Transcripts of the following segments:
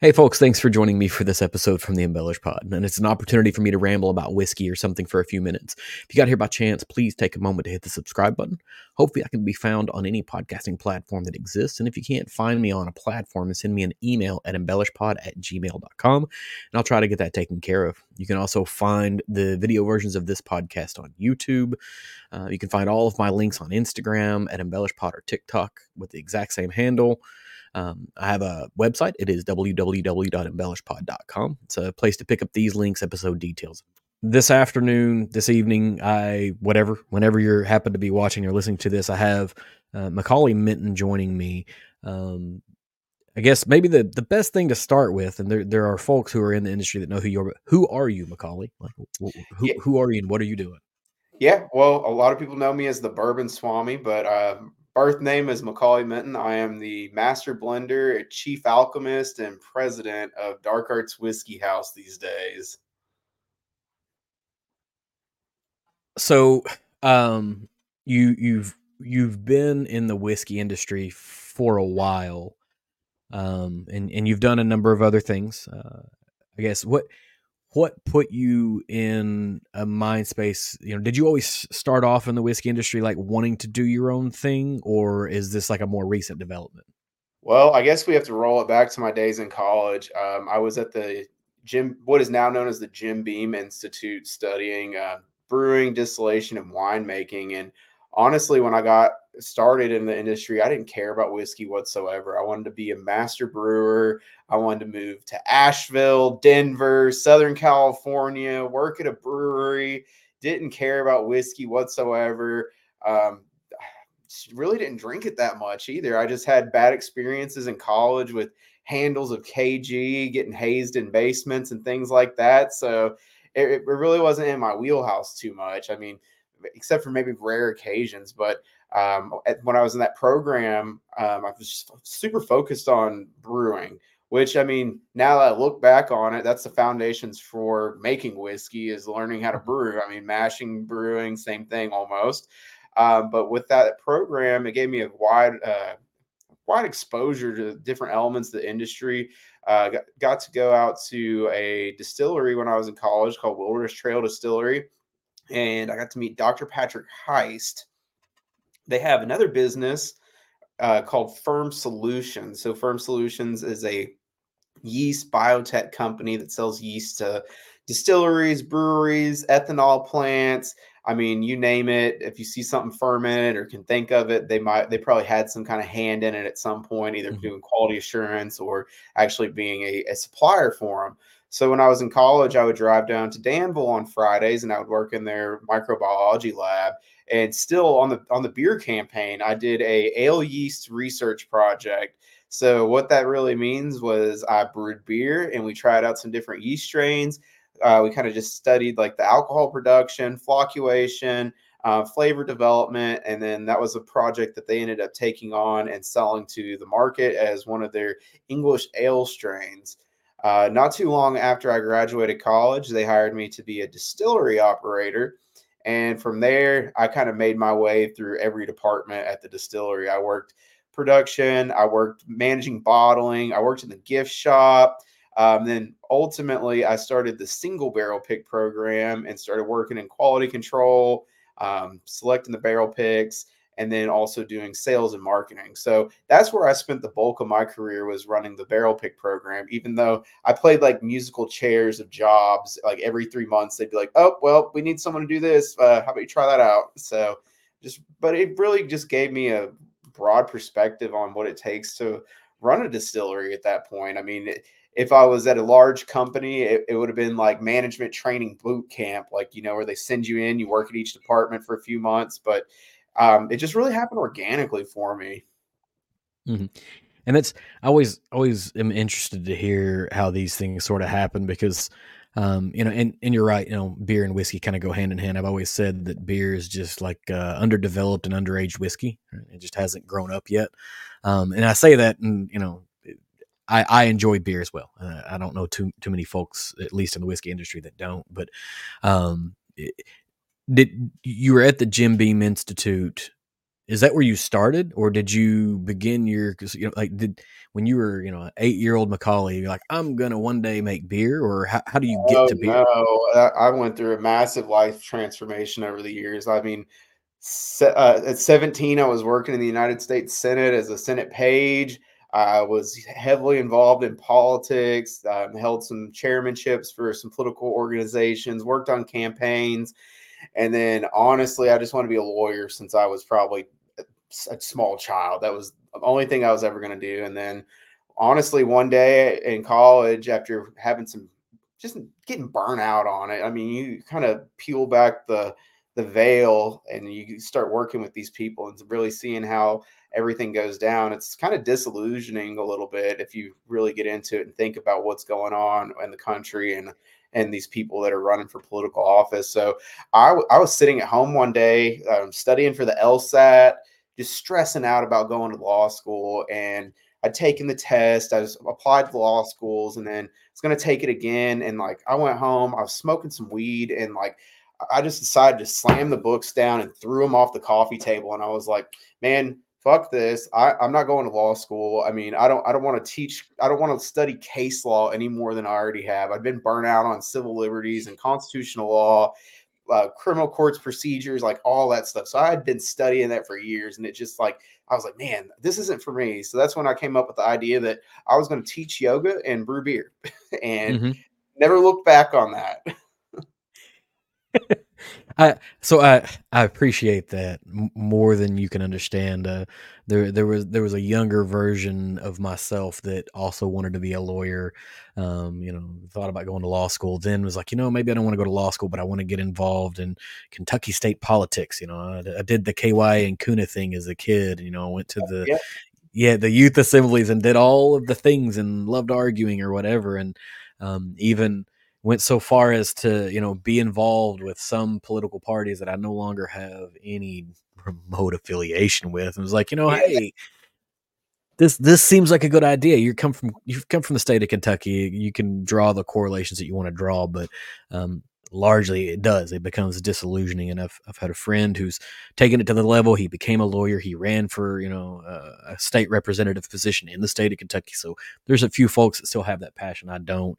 Hey, folks, thanks for joining me for this episode from the Embellish Pod. And it's an opportunity for me to ramble about whiskey or something for a few minutes. If you got here by chance, please take a moment to hit the subscribe button. Hopefully, I can be found on any podcasting platform that exists. And if you can't find me on a platform, send me an email at embellishpod at gmail.com and I'll try to get that taken care of. You can also find the video versions of this podcast on YouTube. Uh, you can find all of my links on Instagram at embellishpod or TikTok with the exact same handle. Um, I have a website. It is www.embellishpod.com. It's a place to pick up these links, episode details. This afternoon, this evening, I whatever, whenever you're happen to be watching or listening to this, I have uh, Macaulay Minton joining me. Um, I guess maybe the, the best thing to start with, and there there are folks who are in the industry that know who you are. Who are you, Macaulay? Like, who, yeah. who are you, and what are you doing? Yeah, well, a lot of people know me as the Bourbon Swami, but uh, birth name is Macaulay Minton. I am the master blender, chief alchemist, and president of Dark Arts Whiskey House these days. So, um, you you've you've been in the whiskey industry for a while, um, and and you've done a number of other things. Uh, I guess what what put you in a mind space you know did you always start off in the whiskey industry like wanting to do your own thing or is this like a more recent development well i guess we have to roll it back to my days in college um, i was at the jim what is now known as the jim beam institute studying uh, brewing distillation and winemaking and honestly when i got started in the industry, I didn't care about whiskey whatsoever. I wanted to be a master brewer. I wanted to move to Asheville, Denver, Southern California, work at a brewery. Didn't care about whiskey whatsoever. Um, really didn't drink it that much either. I just had bad experiences in college with handles of KG, getting hazed in basements and things like that. So it, it really wasn't in my wheelhouse too much. I mean, except for maybe rare occasions, but um, when I was in that program, um, I was just super focused on brewing. Which I mean, now that I look back on it, that's the foundations for making whiskey is learning how to brew. I mean, mashing, brewing, same thing almost. Um, but with that program, it gave me a wide, uh, wide exposure to different elements of the industry. Uh, got, got to go out to a distillery when I was in college called Wilderness Trail Distillery, and I got to meet Dr. Patrick Heist they have another business uh, called Ferm Solutions. So Ferm Solutions is a yeast biotech company that sells yeast to distilleries, breweries, ethanol plants. I mean, you name it. If you see something fermented or can think of it, they might they probably had some kind of hand in it at some point, either mm-hmm. doing quality assurance or actually being a, a supplier for them. So when I was in college, I would drive down to Danville on Fridays and I would work in their microbiology lab and still on the on the beer campaign, I did a ale yeast research project. So what that really means was I brewed beer and we tried out some different yeast strains. Uh, we kind of just studied like the alcohol production, flocculation, uh, flavor development, and then that was a project that they ended up taking on and selling to the market as one of their English ale strains. Uh, not too long after I graduated college, they hired me to be a distillery operator. And from there, I kind of made my way through every department at the distillery. I worked production, I worked managing bottling, I worked in the gift shop. Um, then ultimately, I started the single barrel pick program and started working in quality control, um, selecting the barrel picks, and then also doing sales and marketing. So that's where I spent the bulk of my career was running the barrel pick program. Even though I played like musical chairs of jobs, like every three months they'd be like, "Oh, well, we need someone to do this. Uh, how about you try that out?" So just, but it really just gave me a broad perspective on what it takes to run a distillery at that point. I mean. It, if I was at a large company, it, it, would have been like management training boot camp, like, you know, where they send you in, you work at each department for a few months. But um, it just really happened organically for me. Mm-hmm. And that's I always always am interested to hear how these things sort of happen because um, you know, and, and you're right, you know, beer and whiskey kind of go hand in hand. I've always said that beer is just like uh, underdeveloped and underaged whiskey. It just hasn't grown up yet. Um, and I say that, and you know, I, I enjoy beer as well. Uh, I don't know too too many folks, at least in the whiskey industry, that don't. But um, it, did you were at the Jim Beam Institute? is that where you started, or did you begin your? Because you know, like did when you were you know eight year old Macaulay, you're like, I'm gonna one day make beer, or how, how do you get oh, to beer? No, I went through a massive life transformation over the years. I mean, uh, at 17, I was working in the United States Senate as a Senate page. I was heavily involved in politics, um, held some chairmanships for some political organizations, worked on campaigns. And then honestly, I just want to be a lawyer since I was probably a small child. That was the only thing I was ever going to do. And then honestly, one day in college, after having some just getting burnt out on it, I mean, you kind of peel back the the veil and you start working with these people and really seeing how everything goes down it's kind of disillusioning a little bit if you really get into it and think about what's going on in the country and and these people that are running for political office so i, I was sitting at home one day um, studying for the lsat just stressing out about going to law school and i'd taken the test i was applied to law schools and then it's going to take it again and like i went home i was smoking some weed and like I just decided to slam the books down and threw them off the coffee table. And I was like, man, fuck this. I, I'm not going to law school. I mean, I don't I don't want to teach, I don't want to study case law any more than I already have. I've been burnt out on civil liberties and constitutional law, uh, criminal courts procedures, like all that stuff. So I had been studying that for years, and it just like I was like, man, this isn't for me. So that's when I came up with the idea that I was going to teach yoga and brew beer, and mm-hmm. never looked back on that. I so I I appreciate that more than you can understand. Uh, there there was there was a younger version of myself that also wanted to be a lawyer. Um, you know, thought about going to law school. Then was like, you know, maybe I don't want to go to law school, but I want to get involved in Kentucky state politics. You know, I, I did the KY and Kuna thing as a kid. You know, I went to the yeah. yeah the youth assemblies and did all of the things and loved arguing or whatever. And um, even went so far as to you know be involved with some political parties that I no longer have any remote affiliation with, and was like, you know, hey, this this seems like a good idea. You come from you've come from the state of Kentucky. You can draw the correlations that you want to draw, but um, largely it does. It becomes disillusioning. And I've, I've had a friend who's taken it to the level. He became a lawyer. He ran for, you know, uh, a state representative position in the state of Kentucky. So there's a few folks that still have that passion. I don't.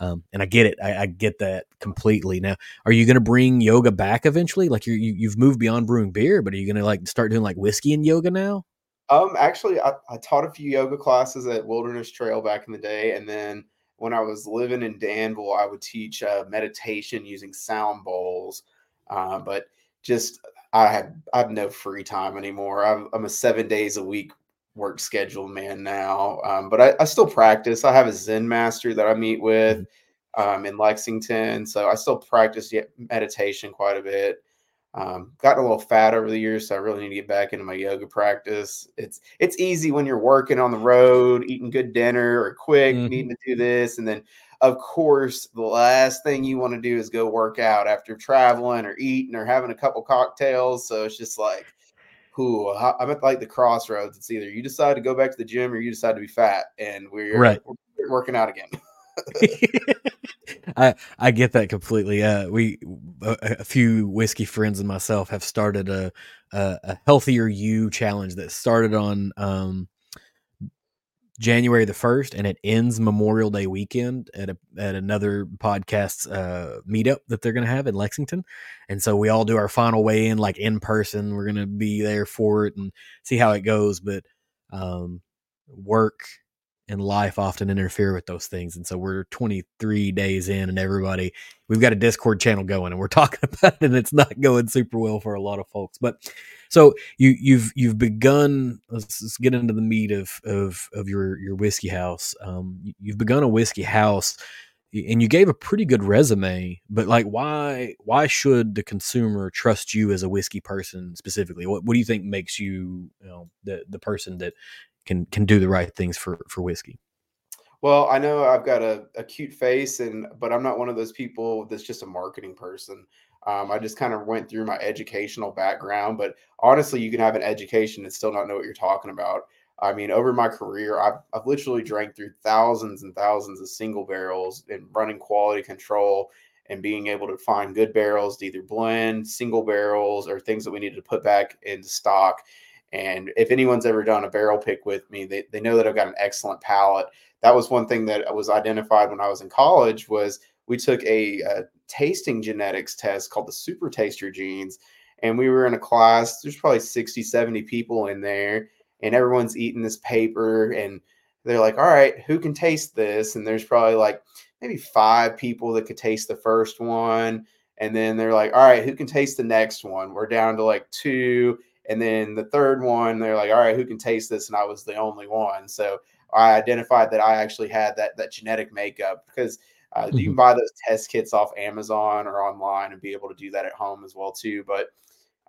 Um, and I get it. I, I, get that completely. Now, are you going to bring yoga back eventually? Like you, you have moved beyond brewing beer, but are you going to like start doing like whiskey and yoga now? Um, actually, I, I taught a few yoga classes at Wilderness Trail back in the day, and then when I was living in Danville, I would teach uh, meditation using sound bowls. Uh, but just I have I have no free time anymore. I'm, I'm a seven days a week work schedule man now. Um, but I, I, still practice. I have a Zen master that I meet with mm-hmm. um, in Lexington, so I still practice meditation quite a bit. Um, gotten a little fat over the years, so I really need to get back into my yoga practice. It's it's easy when you're working on the road, eating good dinner or quick, mm-hmm. needing to do this, and then of course the last thing you want to do is go work out after traveling or eating or having a couple cocktails. So it's just like, who I'm at like the crossroads. It's either you decide to go back to the gym or you decide to be fat, and we're, right. we're working out again. I I get that completely. Uh, we a, a, few whiskey friends and myself have started a, a, a healthier you challenge that started on um, January the first, and it ends Memorial Day weekend at a, at another podcast's uh, meetup that they're going to have in Lexington, and so we all do our final weigh in like in person. We're going to be there for it and see how it goes, but um, work and life often interfere with those things. And so we're 23 days in and everybody, we've got a Discord channel going and we're talking about it and it's not going super well for a lot of folks. But so you you've you've begun let's, let's get into the meat of of of your your whiskey house. Um you've begun a whiskey house and you gave a pretty good resume, but like why why should the consumer trust you as a whiskey person specifically? What what do you think makes you, you know, the the person that can can do the right things for for whiskey. Well, I know I've got a, a cute face, and but I'm not one of those people that's just a marketing person. Um, I just kind of went through my educational background, but honestly, you can have an education and still not know what you're talking about. I mean, over my career, I've, I've literally drank through thousands and thousands of single barrels and running quality control and being able to find good barrels to either blend, single barrels, or things that we needed to put back into stock. And if anyone's ever done a barrel pick with me, they, they know that I've got an excellent palate. That was one thing that was identified when I was in college was we took a, a tasting genetics test called the super taster genes. And we were in a class, there's probably 60, 70 people in there, and everyone's eating this paper and they're like, all right, who can taste this? And there's probably like maybe five people that could taste the first one. And then they're like, all right, who can taste the next one? We're down to like two. And then the third one, they're like, all right, who can taste this? And I was the only one. So I identified that I actually had that that genetic makeup because uh, mm-hmm. you can buy those test kits off Amazon or online and be able to do that at home as well too. But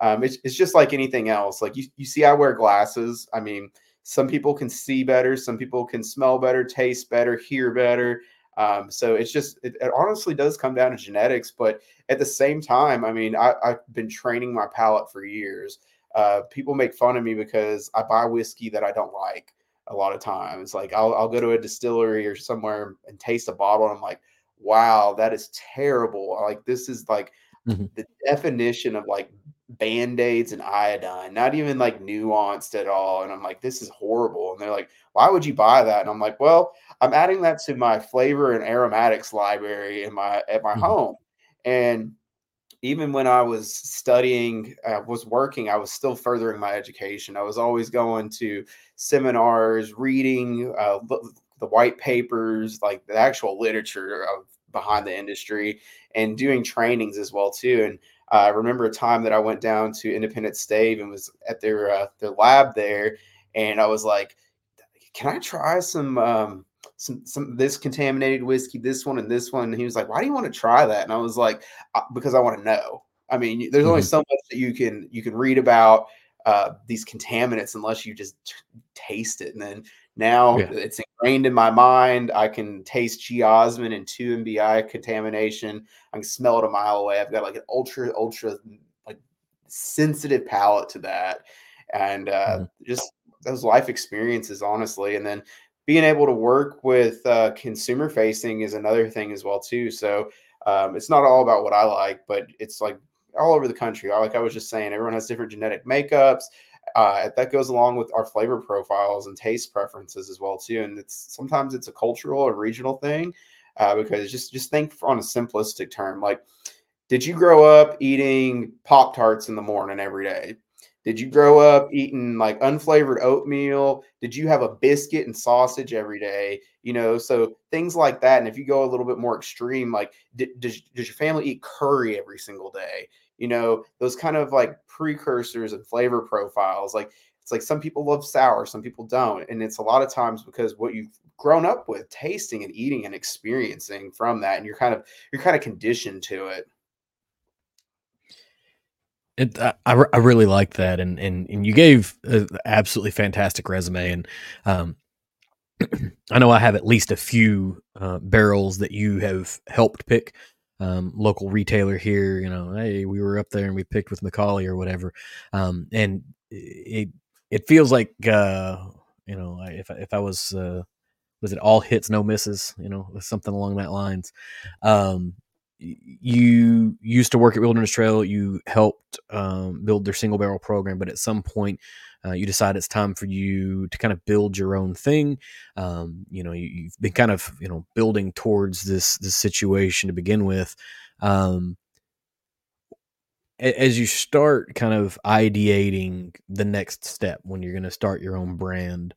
um, it's, it's just like anything else. Like you, you see, I wear glasses. I mean, some people can see better, some people can smell better, taste better, hear better. Um, so it's just, it, it, honestly does come down to genetics. But at the same time, I mean, I, have been training my palate for years. Uh, people make fun of me because I buy whiskey that I don't like a lot of times. Like I'll, I'll go to a distillery or somewhere and taste a bottle, and I'm like, wow, that is terrible. Like this is like mm-hmm. the definition of like band-aids and iodine not even like nuanced at all and i'm like this is horrible and they're like why would you buy that and i'm like well i'm adding that to my flavor and aromatics library in my at my mm-hmm. home and even when i was studying i uh, was working i was still furthering my education. I was always going to seminars reading uh, the white papers like the actual literature of behind the industry and doing trainings as well too. And I remember a time that I went down to Independent Stave and was at their uh, their lab there, and I was like, "Can I try some um, some some this contaminated whiskey, this one and this one?" And he was like, "Why do you want to try that?" And I was like, uh, "Because I want to know." I mean, there's mm-hmm. only so much that you can you can read about uh, these contaminants unless you just t- taste it, and then now yeah. it's ingrained in my mind. I can taste geosmin and 2 MIB contamination. I can smell it a mile away. I've got like an ultra, ultra like sensitive palate to that. And uh, mm. just those life experiences, honestly. And then being able to work with uh, consumer facing is another thing as well, too. So um, it's not all about what I like, but it's like all over the country. Like I was just saying, everyone has different genetic makeups uh, that goes along with our flavor profiles and taste preferences as well too. And it's sometimes it's a cultural or regional thing uh, because just just think on a simplistic term. Like, did you grow up eating Pop Tarts in the morning every day? Did you grow up eating like unflavored oatmeal? Did you have a biscuit and sausage every day? You know, so things like that. And if you go a little bit more extreme, like did, does, does your family eat curry every single day? you know those kind of like precursors and flavor profiles like it's like some people love sour some people don't and it's a lot of times because what you've grown up with tasting and eating and experiencing from that and you're kind of you're kind of conditioned to it it, I, I really like that, and and and you gave an absolutely fantastic resume, and um, I know I have at least a few uh, barrels that you have helped pick um, local retailer here. You know, hey, we were up there and we picked with Macaulay or whatever, um, and it it feels like uh, you know if if I was uh, was it all hits no misses, you know, something along that lines. Um, you used to work at Wilderness Trail. You helped um, build their single barrel program, but at some point, uh, you decide it's time for you to kind of build your own thing. Um, you know, you, have been kind of you know building towards this this situation to begin with. Um, as you start kind of ideating the next step when you're going to start your own brand,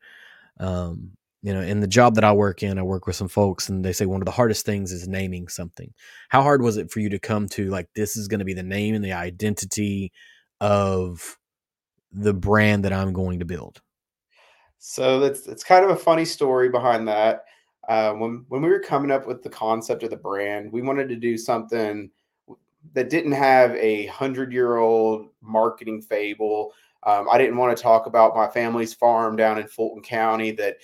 um, you know, in the job that I work in, I work with some folks and they say one of the hardest things is naming something. How hard was it for you to come to like this is going to be the name and the identity of the brand that I'm going to build? So that's it's kind of a funny story behind that. Uh, when when we were coming up with the concept of the brand, we wanted to do something that didn't have a hundred year old marketing fable. Um, I didn't want to talk about my family's farm down in Fulton County that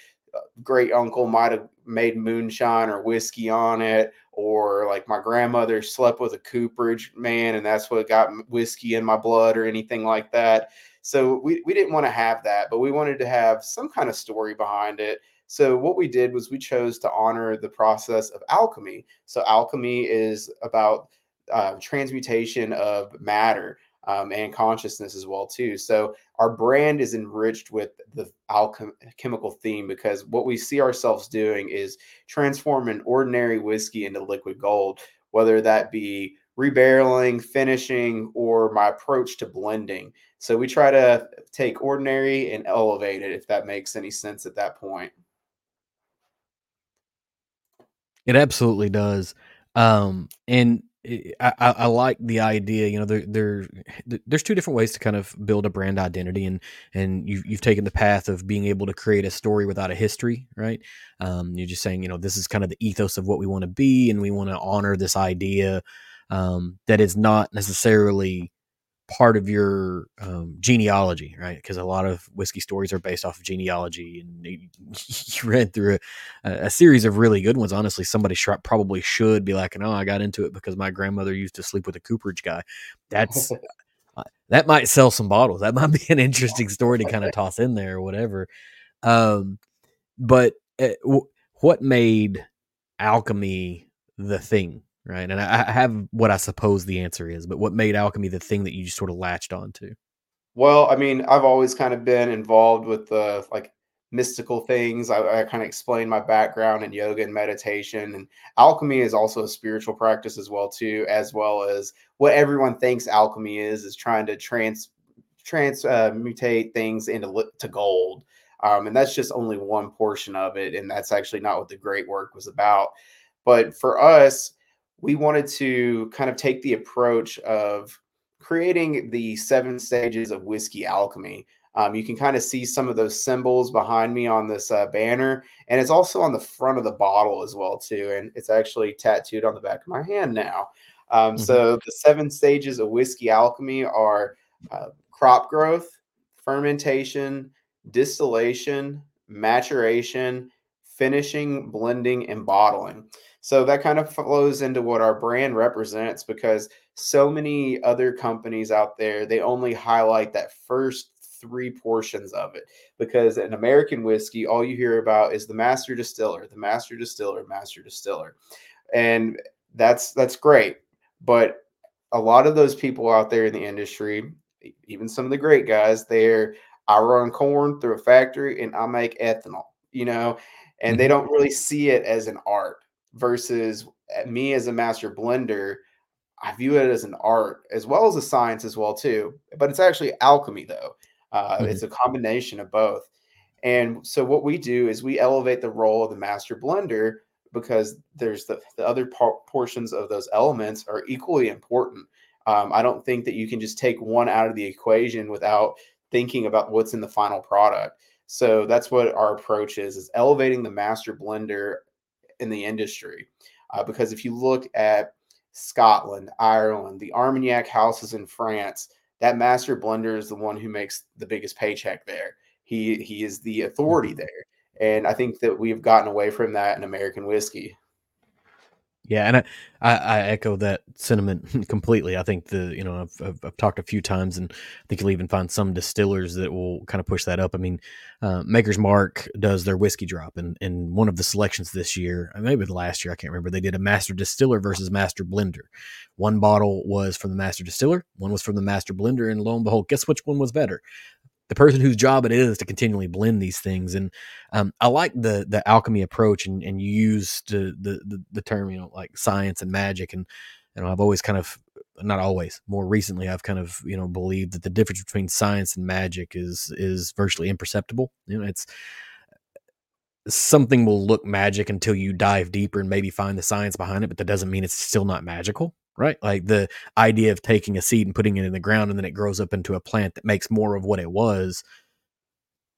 great uncle might have made moonshine or whiskey on it, or like my grandmother slept with a cooperage man and that's what got whiskey in my blood or anything like that. So we, we didn't want to have that, but we wanted to have some kind of story behind it. So what we did was we chose to honor the process of alchemy. So alchemy is about uh, transmutation of matter um, and consciousness as well too. So our brand is enriched with the alchemical theme because what we see ourselves doing is transforming ordinary whiskey into liquid gold, whether that be rebarreling, finishing, or my approach to blending. So we try to take ordinary and elevate it, if that makes any sense at that point. It absolutely does. Um, and I, I, like the idea. You know, there, there, there's two different ways to kind of build a brand identity, and and you've you've taken the path of being able to create a story without a history, right? Um, you're just saying, you know, this is kind of the ethos of what we want to be, and we want to honor this idea um, that is not necessarily part of your um, genealogy, right? Because a lot of whiskey stories are based off of genealogy, and you, you read through a, a, series of really good ones. Honestly, somebody sh- probably should be like, "No, I got into it because my grandmother used to sleep with a cooperage guy." That's uh, that might sell some bottles. That might be an interesting story to kind of toss in there or whatever. Um, but uh, w- what made alchemy the thing right? And I, have what I suppose the answer is, but what made alchemy the thing that you sort of latched onto? Well, I mean, I've always kind of been involved with the like mystical things. I, I kind of explained my background in yoga and meditation, and alchemy is also a spiritual practice as well too, as well as what everyone thinks alchemy is is trying to trans transmutate uh, things into to gold. Um, and that's just only one portion of it, and that's actually not what the great work was about. But for us, we wanted to kind of take the approach of creating the seven stages of whiskey alchemy. Um, you can kind of see some of those symbols behind me on this uh, banner, and it's also on the front of the bottle as well too. And it's actually tattooed on the back of my hand now. Um, mm-hmm. So the seven stages of whiskey alchemy are uh, crop growth, fermentation, distillation, maturation, finishing, blending, and bottling. So that kind of flows into what our brand represents because so many other companies out there, they only highlight that first three portions of it because in American whiskey, all you hear about is the master distiller, the master distiller, master distiller. And that's that's great. But a lot of those people out there in the industry, even some of the great guys, they're I run corn through a factory and I make ethanol, you know, and they mm-hmm. don't really see it as an art versus eh, me as a master blender i view it as an art as well as a science as well too but it's actually alchemy though uh, mm-hmm. it's a combination of both. And so what we do is we elevate the role of the master blender because there's the, the other par- portions of those elements are equally important. Um, i don't think that you can just take one out of the equation without thinking about what's in the final product. So that's what our approach is is elevating the master blender in the industry. Uh, because if you look at Scotland, Ireland, the Armagnac houses in France, that master blender is the one who makes the biggest paycheck there. He he is the authority mm-hmm. there. And I think that we've gotten away from that in American whiskey. Yeah, and I, I, I, echo that sentiment completely. I think the you know I've, I've, I've, talked a few times, and I think you'll even find some distillers that will kind of push that up. I mean, uh, Maker's Mark does their whiskey drop, and and one of the selections this year, uh, maybe the last year, I can't remember. They did a master distiller versus master blender. One bottle was from the master distiller, one was from the master blender, and lo and behold, guess which one was better? The person whose job it is to continually blend these things. And um, I like the the alchemy approach, and and you use the, the the term you know like science and magic, and you know I've always kind of not always more recently I've kind of you know believed that the difference between science and magic is is virtually imperceptible. You know, it's something will look magic until you dive deeper and maybe find the science behind it, but that doesn't mean it's still not magical right? Like the idea of taking a seed and putting it in the ground and then it grows up into a plant that makes more of what it was.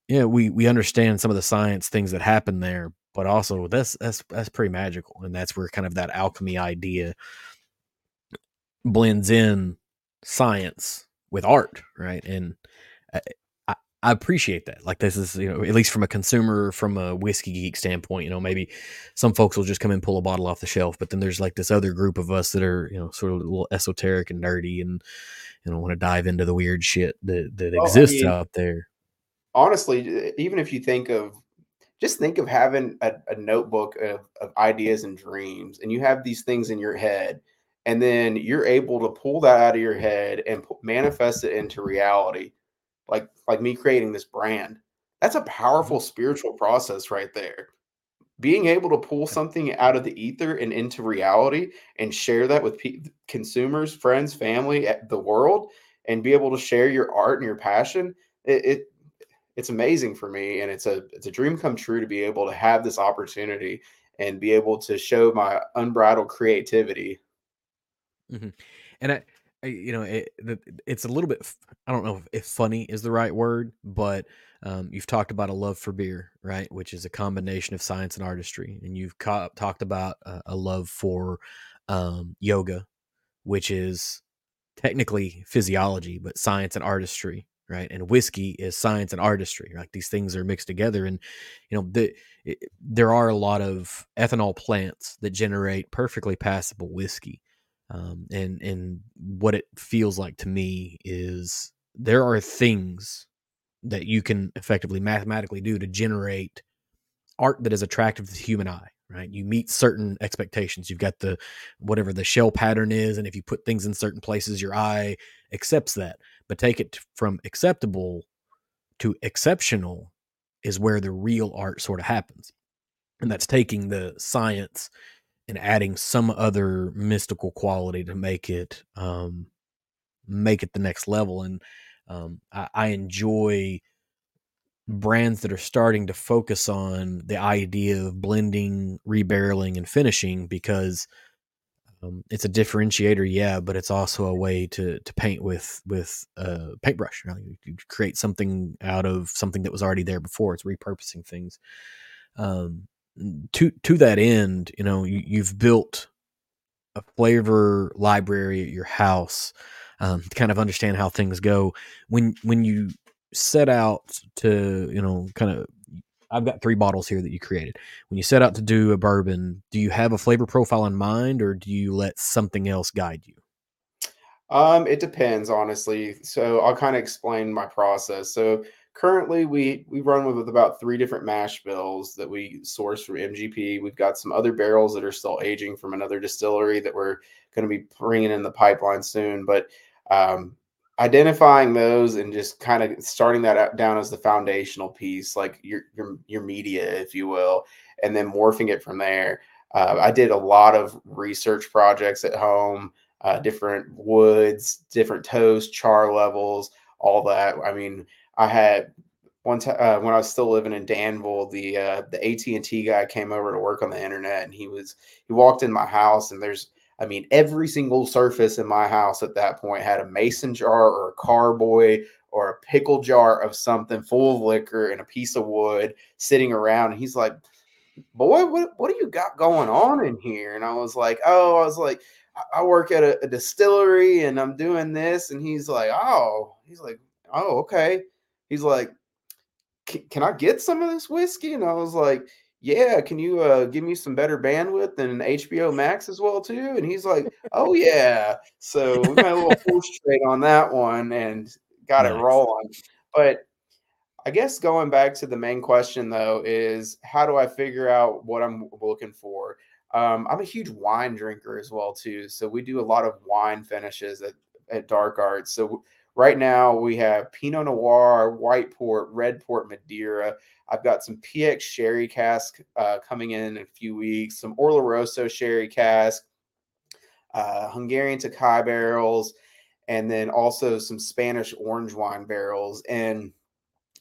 Yeah, we we understand some of the science things that happen there, but also that's that's that's pretty magical, and that's where kind of that alchemy idea blends in science with art, right? And uh, I appreciate that. Like this is, you know, at least from a consumer, from a whiskey geek standpoint, you know, maybe some folks will just come and pull a bottle off the shelf, but then there's like this other group of us that are, you know, sort of a little esoteric and nerdy and, you know, want to dive into the weird shit that, that well, exists I mean, out there. Honestly, even if you think of just think of having a, a notebook of, of ideas and dreams, and you have these things in your head, and then you're able to pull that out of your head and manifest it into reality, like like me creating this brand. That's a powerful spiritual process right there. Being able to pull something out of the ether and into reality and share that with pe- consumers, friends, family, eh, the world, and be able to share your art and your passion, it, it it's amazing for me and it's a it's a dream come true to be able to have this opportunity and be able to show my unbridled creativity mm-hmm. and I, you know it, it's a little bit i don't know if funny is the right word but um, you've talked about a love for beer right which is a combination of science and artistry and you've ca- talked about a, love for um, yoga which is technically physiology but science and artistry right and whiskey is science and artistry like these things are mixed together and you know the, it, there are a lot of ethanol plants that generate perfectly passable whiskey um, and and what it feels like to me is there are things that you can effectively mathematically do to generate art that is attractive to the human eye right? You meet certain expectations. You've got the whatever the shell pattern is and if you put things in certain places your eye accepts that. But take it from acceptable to exceptional is where the real art sort of happens. And that's taking the science and adding some other mystical quality to make it um make it the next level and um I, I enjoy brands that are starting to focus on the idea of blending, rebarreling, and finishing because um, it's a differentiator, yeah, but it's also a way to to paint with with a paintbrush. You, you create something out of something that was already there before. It's repurposing things. Um, to to that end, you know, you, you've built a flavor library at your house um, to kind of understand how things go. When when you set out to, you know, kind of I've got three bottles here that you created. When you set out to do a bourbon, do you have a flavor profile in mind or do you let something else guide you? Um, it depends, honestly. So I'll kind of explain my process. So currently we we run with about three different mash bills that we source from MGP. We've got some other barrels that are still aging from another distillery that we're going to be bringing in the pipeline soon. But um, identifying those and just kind of starting that down as the foundational piece, like your your your media, if you will, and then morphing it from there. Uh, I did a lot of research projects at home, uh, different woods, different toast, char levels, all that. I mean, I had one time uh, when I was still living in Danville, the uh, the AT and T guy came over to work on the internet, and he was he walked in my house, and there's I mean, every single surface in my house at that point had a mason jar or a carboy or a pickle jar of something full of liquor and a piece of wood sitting around. And he's like, Boy, what, what do you got going on in here? And I was like, Oh, I was like, I work at a, a distillery and I'm doing this. And he's like, Oh, he's like, Oh, okay. He's like, Can I get some of this whiskey? And I was like, yeah, can you uh, give me some better bandwidth and HBO Max as well too? And he's like, oh yeah. So we got a little horse trade on that one and got nice. it rolling. But I guess going back to the main question though is how do I figure out what I'm looking for? Um, I'm a huge wine drinker as well too, so we do a lot of wine finishes at, at Dark Arts. So right now we have Pinot Noir, White Port, Red Port, Madeira. I've got some PX Sherry cask uh, coming in in a few weeks, some Oloroso Sherry cask, uh, Hungarian Tokaji barrels, and then also some Spanish orange wine barrels. And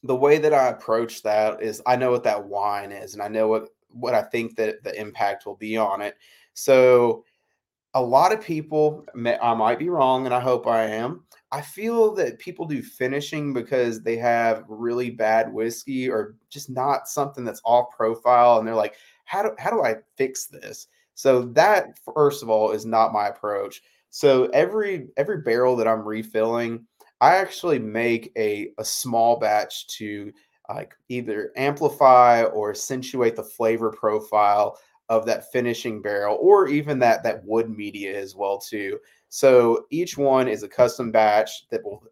the way that I approach that is I know what that wine is, and I know what what I think that the impact will be on it. So a lot of people, I might be wrong, and I hope I am, I feel that people do finishing because they have really bad whiskey or just not something that's off profile, and they're like, "How do how do I fix this?" So that first of all is not my approach. So every every barrel that I'm refilling, I actually make a a small batch to like either amplify or accentuate the flavor profile of that finishing barrel or even that that wood media as well too so each one is a custom batch that will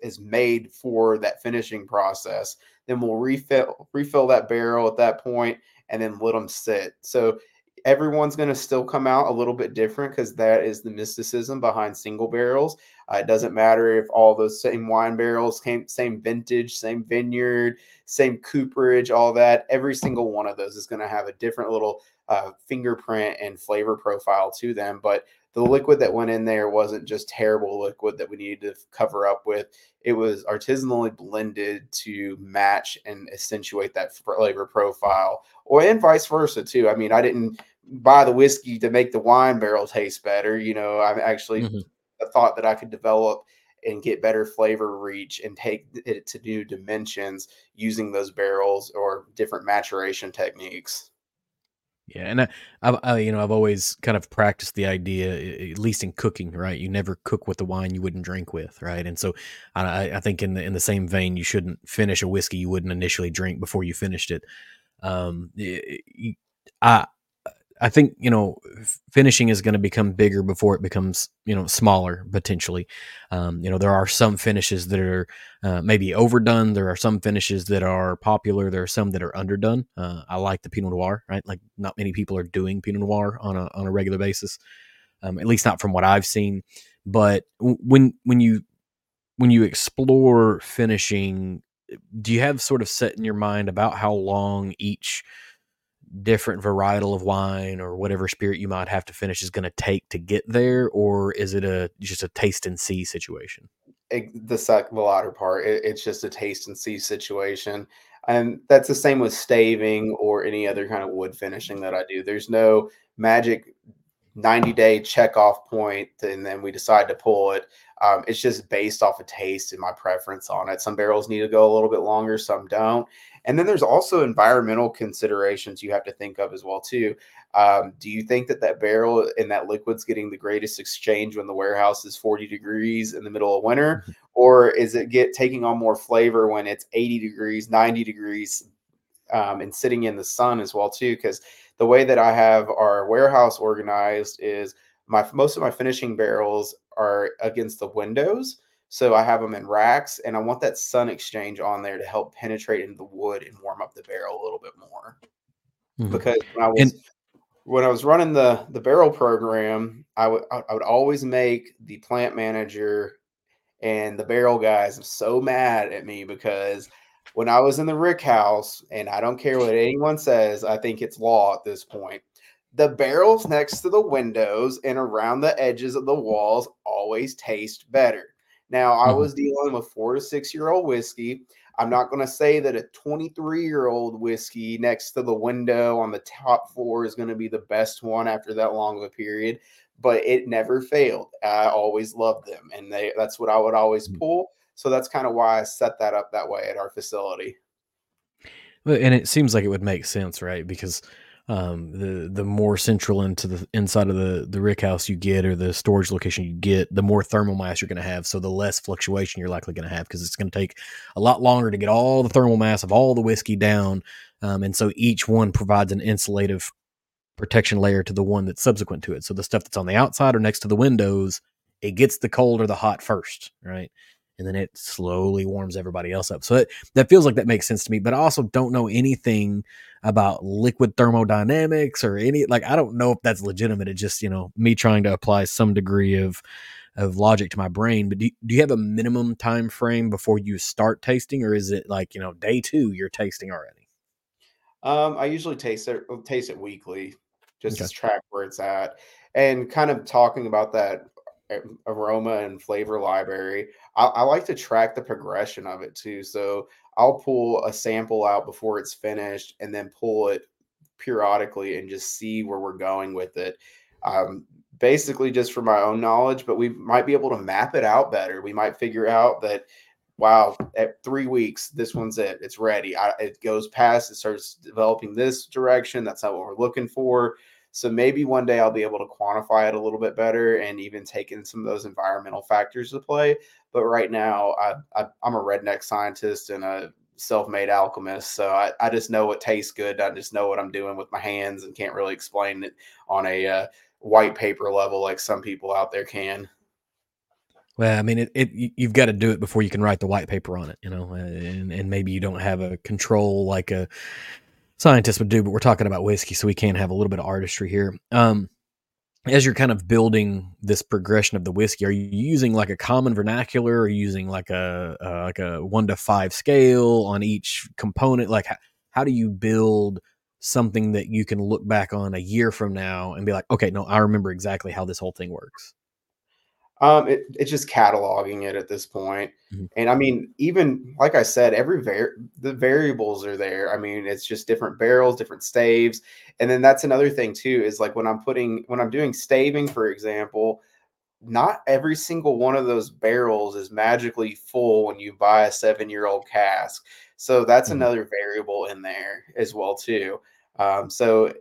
is made for that finishing process. Then we'll refill refill that barrel at that point and then let them sit. So everyone's going to still come out a little bit different because that is the mysticism behind single barrels. Uh, it doesn't matter if all those same wine barrels came, same vintage, same vineyard, same cooperage, all that. Every single one of those is going to have a different little uh, fingerprint and flavor profile to them. But the liquid that went in there wasn't just terrible liquid that we needed to cover up with. It was artisanally blended to match and accentuate that flavor profile, or and vice versa too. I mean, I didn't buy the whiskey to make the wine barrel taste better. You know, I actually mm-hmm. thought that I could develop and get better flavor reach and take it to new dimensions using those barrels or different maturation techniques. Yeah, and I, I've I, you know I've always kind of practiced the idea, at least in cooking, right? You never cook with the wine you wouldn't drink with, right? And so I, I think in the in the same vein, you shouldn't finish a whiskey you wouldn't initially drink before you finished it. Um, I I think you know finishing is going to become bigger before it becomes you know smaller potentially. Um, you know there are some finishes that are uh, maybe overdone. There are some finishes that are popular. There are some that are underdone. Uh, I like the Pinot Noir. Right, like not many people are doing Pinot Noir on a on a regular basis. Um, at least not from what I've seen. But when when you when you explore finishing, do you have sort of set in your mind about how long each different varietal of wine or whatever spirit you might have to finish is going to take to get there, or is it a just a taste and see situation? It, the sec, the latter part, it, it's just a taste and see situation, and that's the same with staving or any other kind of wood finishing that I do. There's no magic 90 day check off point, and then we decide to pull it. Um, it's just based off of taste and my preference on it. Some barrels need to go a little bit longer, some don't. And then there's also environmental considerations you have to think of as well too. Um, do you think that that barrel and that liquid's getting the greatest exchange when the warehouse is 40 degrees in the middle of winter, or is it get taking on more flavor when it's 80 degrees, 90 degrees, um, and sitting in the sun as well too? Because the way that I have our warehouse organized is my most of my finishing barrels are against the windows. So I have them in racks and I want that sun exchange on there to help penetrate into the wood and warm up the barrel a little bit more. Mm-hmm. Because when I was and- when I was running the the barrel program, I would I would always make the plant manager and the barrel guys so mad at me because when I was in the rick house, and I don't care what anyone says, I think it's law at this point. The barrels next to the windows and around the edges of the walls always taste better. Now, I mm-hmm. was dealing with four to six year old whiskey. I'm not going to say that a 23 year old whiskey next to the window on the top floor is going to be the best one after that long of a period, but it never failed. I always loved them, and they that's what I would always mm. pull. So that's kind of why I set that up that way at our facility. And it seems like it would make sense, right? Because um, the the more central into the inside of the the rick house you get or the storage location you get, the more thermal mass you're going to have. So the less fluctuation you're likely going to have because it's going to take a lot longer to get all the thermal mass of all the whiskey down. Um, and so each one provides an insulative protection layer to the one that's subsequent to it. So the stuff that's on the outside or next to the windows, it gets the cold or the hot first, right? and then it slowly warms everybody else up. So it, that feels like that makes sense to me. But I also don't know anything about liquid thermodynamics or any like I don't know if that's legitimate. It's just you know me trying to apply some degree of of logic to my brain. But do, do you have a minimum time frame before you start tasting, or is it like you know day two you're tasting already? Um, I usually taste it taste it weekly, just okay. to track where it's at, and kind of talking about that aroma and flavor library. I, I, like to track the progression of it too. So I'll pull a sample out before it's finished and then pull it periodically and just see where we're going with it. Um, basically, just for my own knowledge, but we might be able to map it out better. We might figure out that, wow, at three weeks, this one's it. It's ready. I, it goes past, it starts developing this direction. That's not what we're looking for. So maybe one day I'll be able to quantify it a little bit better and even take in some of those environmental factors to play. But right now, I, am a redneck scientist and a self-made alchemist, so I, I just know what tastes good. I just know what I'm doing with my hands and can't really explain it on a uh, white paper level like some people out there can. Well, I mean, it, it you've got to do it before you can write the white paper on it, you know, and and maybe you don't have a control like a scientist would do, but we're talking about whiskey, so we can have a little bit of artistry here. Um, as you're kind of building this progression of the whiskey, are you using like a common vernacular, or using like a uh, like a one to five scale on each component? Like, how, how do you build something that you can look back on a year from now and be like, okay, no, I remember exactly how this whole thing works? Um, it, it's just cataloging it at this point. Mhm. And I mean, even like I said, every var- the variables are there. I mean, it's just different barrels, different staves. And then that's another thing too, is like when I'm putting when I'm doing staving, for example, not every single one of those barrels is magically full when you buy a seven year old cask. So that's Mhm. another variable in there as well too. Um, so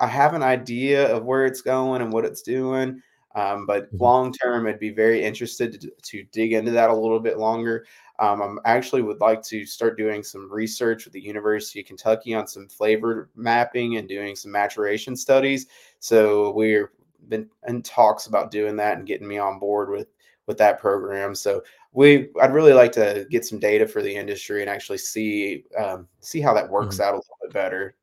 I have an idea of where it's going and what it's doing. Um, but Mhm. long term, I'd be very interested to, to dig into that a little bit longer. Um, I'm actually would like to start doing some research with the University of Kentucky on some flavor mapping and doing some maturation studies. So we're been in talks about doing that and getting me on board with with that program. So we I'd really like to get some data for the industry and actually see um, see how that works Mhm. out a little bit better.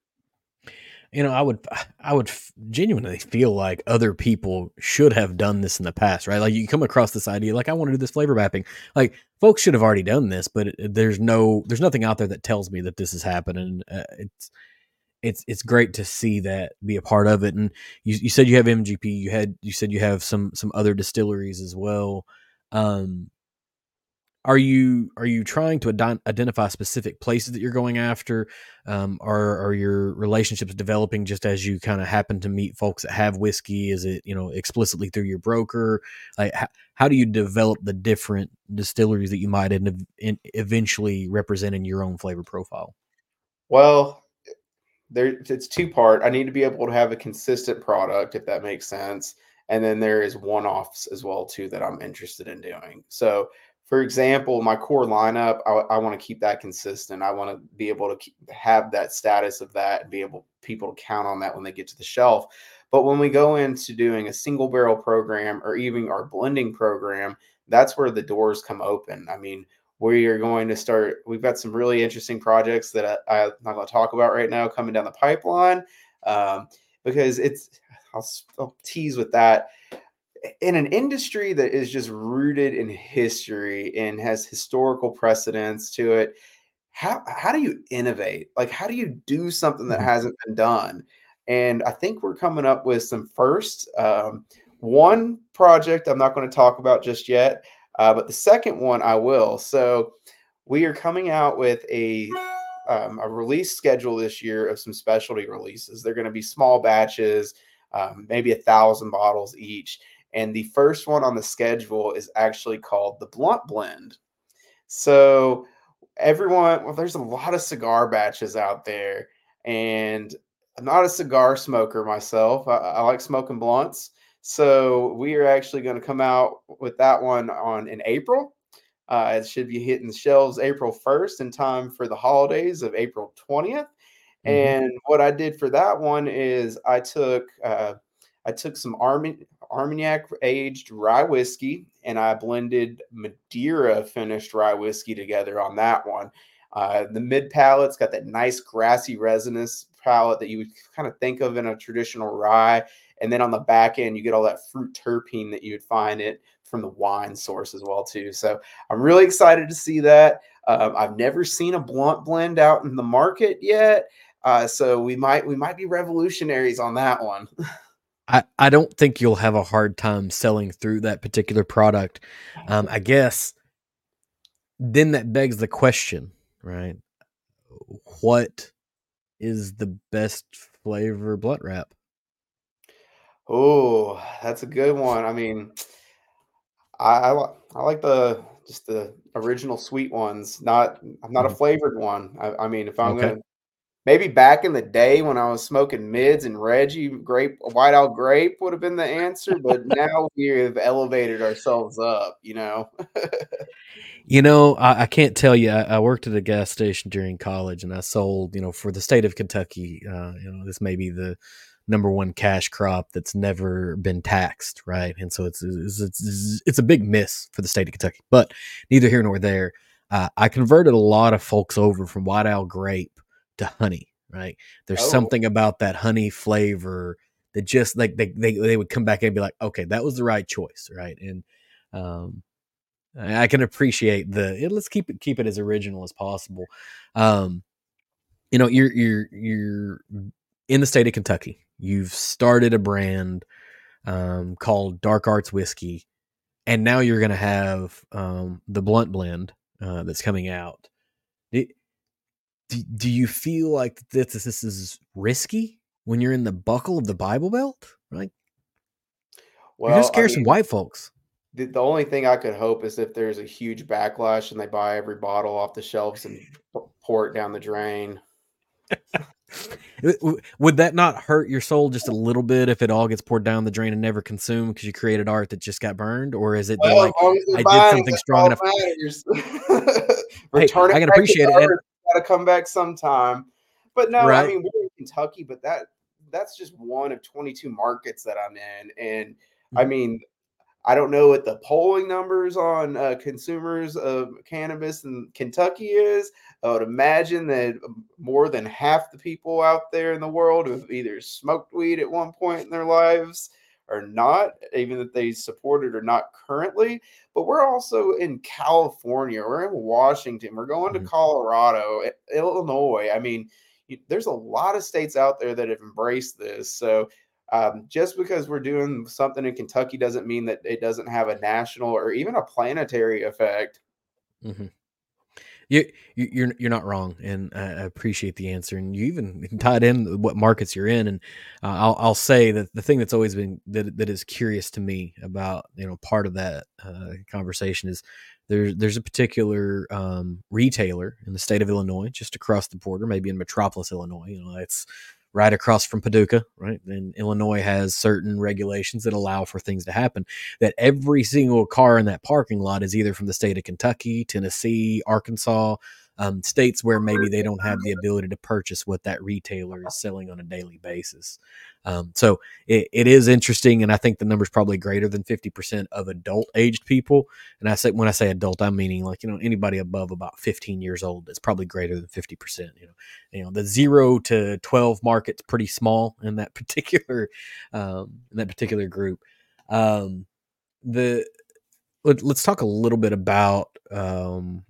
You know, I would I would genuinely feel like other people should have done this in the past, right? Like you come across this idea, like I want to do this flavor mapping. Like folks should have already done this, but it, there's no there's nothing out there that tells me that this is happening. Uh, it's it's it's great to see that be a part of it. And you you said you have MGP, you had you said you have some some other distilleries as well. Um, are you are you trying to ident- identify specific places that you're going after um are are your relationships developing just as you kind of happen to meet folks that have whiskey is it you know explicitly through your broker like how, how do you develop the different distilleries that you might in, in eventually represent in your own flavor profile Well, there it's two part. I need to be able to have a consistent product, if that makes sense. And then there is one offs as well too that I'm interested in doing. So, for example, my core lineup, I, I want to keep that consistent. I want to be able to keep, have that status of that and be able people to count on that when they get to the shelf. But when we go into doing a single barrel program or even our blending program, that's where the doors come open. I mean, we are going to start. We've got some really interesting projects that I, I'm not going to talk about right now coming down the pipeline um, because it's. I'll, I'll tease with that. In an industry that is just rooted in history and has historical precedence to it, how how do you innovate? Like, how do you do something that Mhm. hasn't been done? And I think we're coming up with some first. Um, one project I'm not going to talk about just yet, uh, but the second one I will. So we are coming out with a um, a release schedule this year of some specialty releases. They're going to be small batches, um, maybe a thousand bottles each. And the first one on the schedule is actually called the Blunt Blend. So everyone, well, there's a lot of cigar batches out there, and I'm not a cigar smoker myself. I, I like smoking blunts. So we are actually going to come out with that one on in April. Uh, it should be hitting the shelves April 1st in time for the holidays of April 20th. Mhm. And what I did for that one is I took uh, I took some Armi- Armagnac aged rye whiskey and I blended Madeira finished rye whiskey together on that one. Uh, the mid palate's got that nice grassy resinous palate that you would kind of think of in a traditional rye. And then on the back end, you get all that fruit terpene that you would find it from the wine source as well too. So I'm really excited to see that. Um, I've never seen a blunt blend out in the market yet, uh, so we might we might be revolutionaries on that one. I, I don't think you'll have a hard time selling through that particular product. Um, I guess then that begs the question, right? What is the best flavor blunt wrap? Oh, that's a good one. I mean, I I, I like the just the original sweet ones. Not I'm not a Mhm. flavored one. I, I mean, if I'm Okay. gonna maybe back in the day when I was smoking mids and Reggie grape, white owl grape would have been the answer. But now we have elevated ourselves up. You know. You know, I, I can't tell you. I, I worked at a gas station during college, and I sold, you know, for the state of Kentucky. Uh, you know, this may be the number one cash crop that's never been taxed, right? And so it's it's it's, it's a big miss for the state of Kentucky. But neither here nor there. Uh, I converted a lot of folks over from white owl grape to honey, right? There's Oh. something about that honey flavor that just like they, they they would come back and be like, okay, that was the right choice, right? And um, I I can appreciate the let's keep it keep it as original as possible. Um, you know, you're you're you're in the state of Kentucky. You've started a brand um, called Dark Arts Whiskey, and now you're going to have um, the Blunt Blend uh, that's coming out. Do, do, you feel like this, this is risky when you're in the buckle of the Bible Belt? Right? Well, you're going to I scare some mean, white folks. the, the only thing I could hope is if there's a huge backlash and they buy every bottle off the shelves and pour it down the drain. Would that not hurt your soul just a little bit if it all gets poured down the drain and never consumed because you created art that just got burned? Or is it Well, like, as long as they're I did something strong enough-. Return I can appreciate it, Got to come back sometime. But no, Right. I mean we're in Kentucky, but that that's just one of 22 markets that I'm in, and I Mhm. mean. I don't know what the polling numbers on uh, consumers of cannabis in Kentucky is. I would imagine that more than half the people out there in the world have either smoked weed at one point in their lives or not, even if they support it or not currently. But we're also in California, we're in Washington, we're going Mhm. to Colorado, Illinois. I mean, you- there's a lot of states out there that have embraced this. So um, just because we're doing something in Kentucky doesn't mean that it doesn't have a national or even a planetary effect. Mhm. You, you you're you're not wrong, and I I appreciate the answer. And you even tied in what markets you're in, and uh, I'll I'll say that the thing that's always been that that is curious to me about you know part of that uh, conversation is there's there's a particular um, retailer in the state of Illinois, just across the border, maybe in Metropolis, Illinois. You know, it's right across from Paducah, right? And Illinois has certain regulations that allow for things to happen that every single car in that parking lot is either from the state of Kentucky, Tennessee, Arkansas, um, states where maybe they don't have the ability to purchase what that retailer is selling on a daily basis. Um, so it, it is interesting, and I think the number is probably greater than fifty percent of adult aged people. And I say when I say adult, I'm meaning like you know anybody above about fifteen years old. It's probably greater than fifty percent. You know, you know the zero to twelve market's pretty small in that particular um, in that particular group. Um, the let, us talk a little bit about um,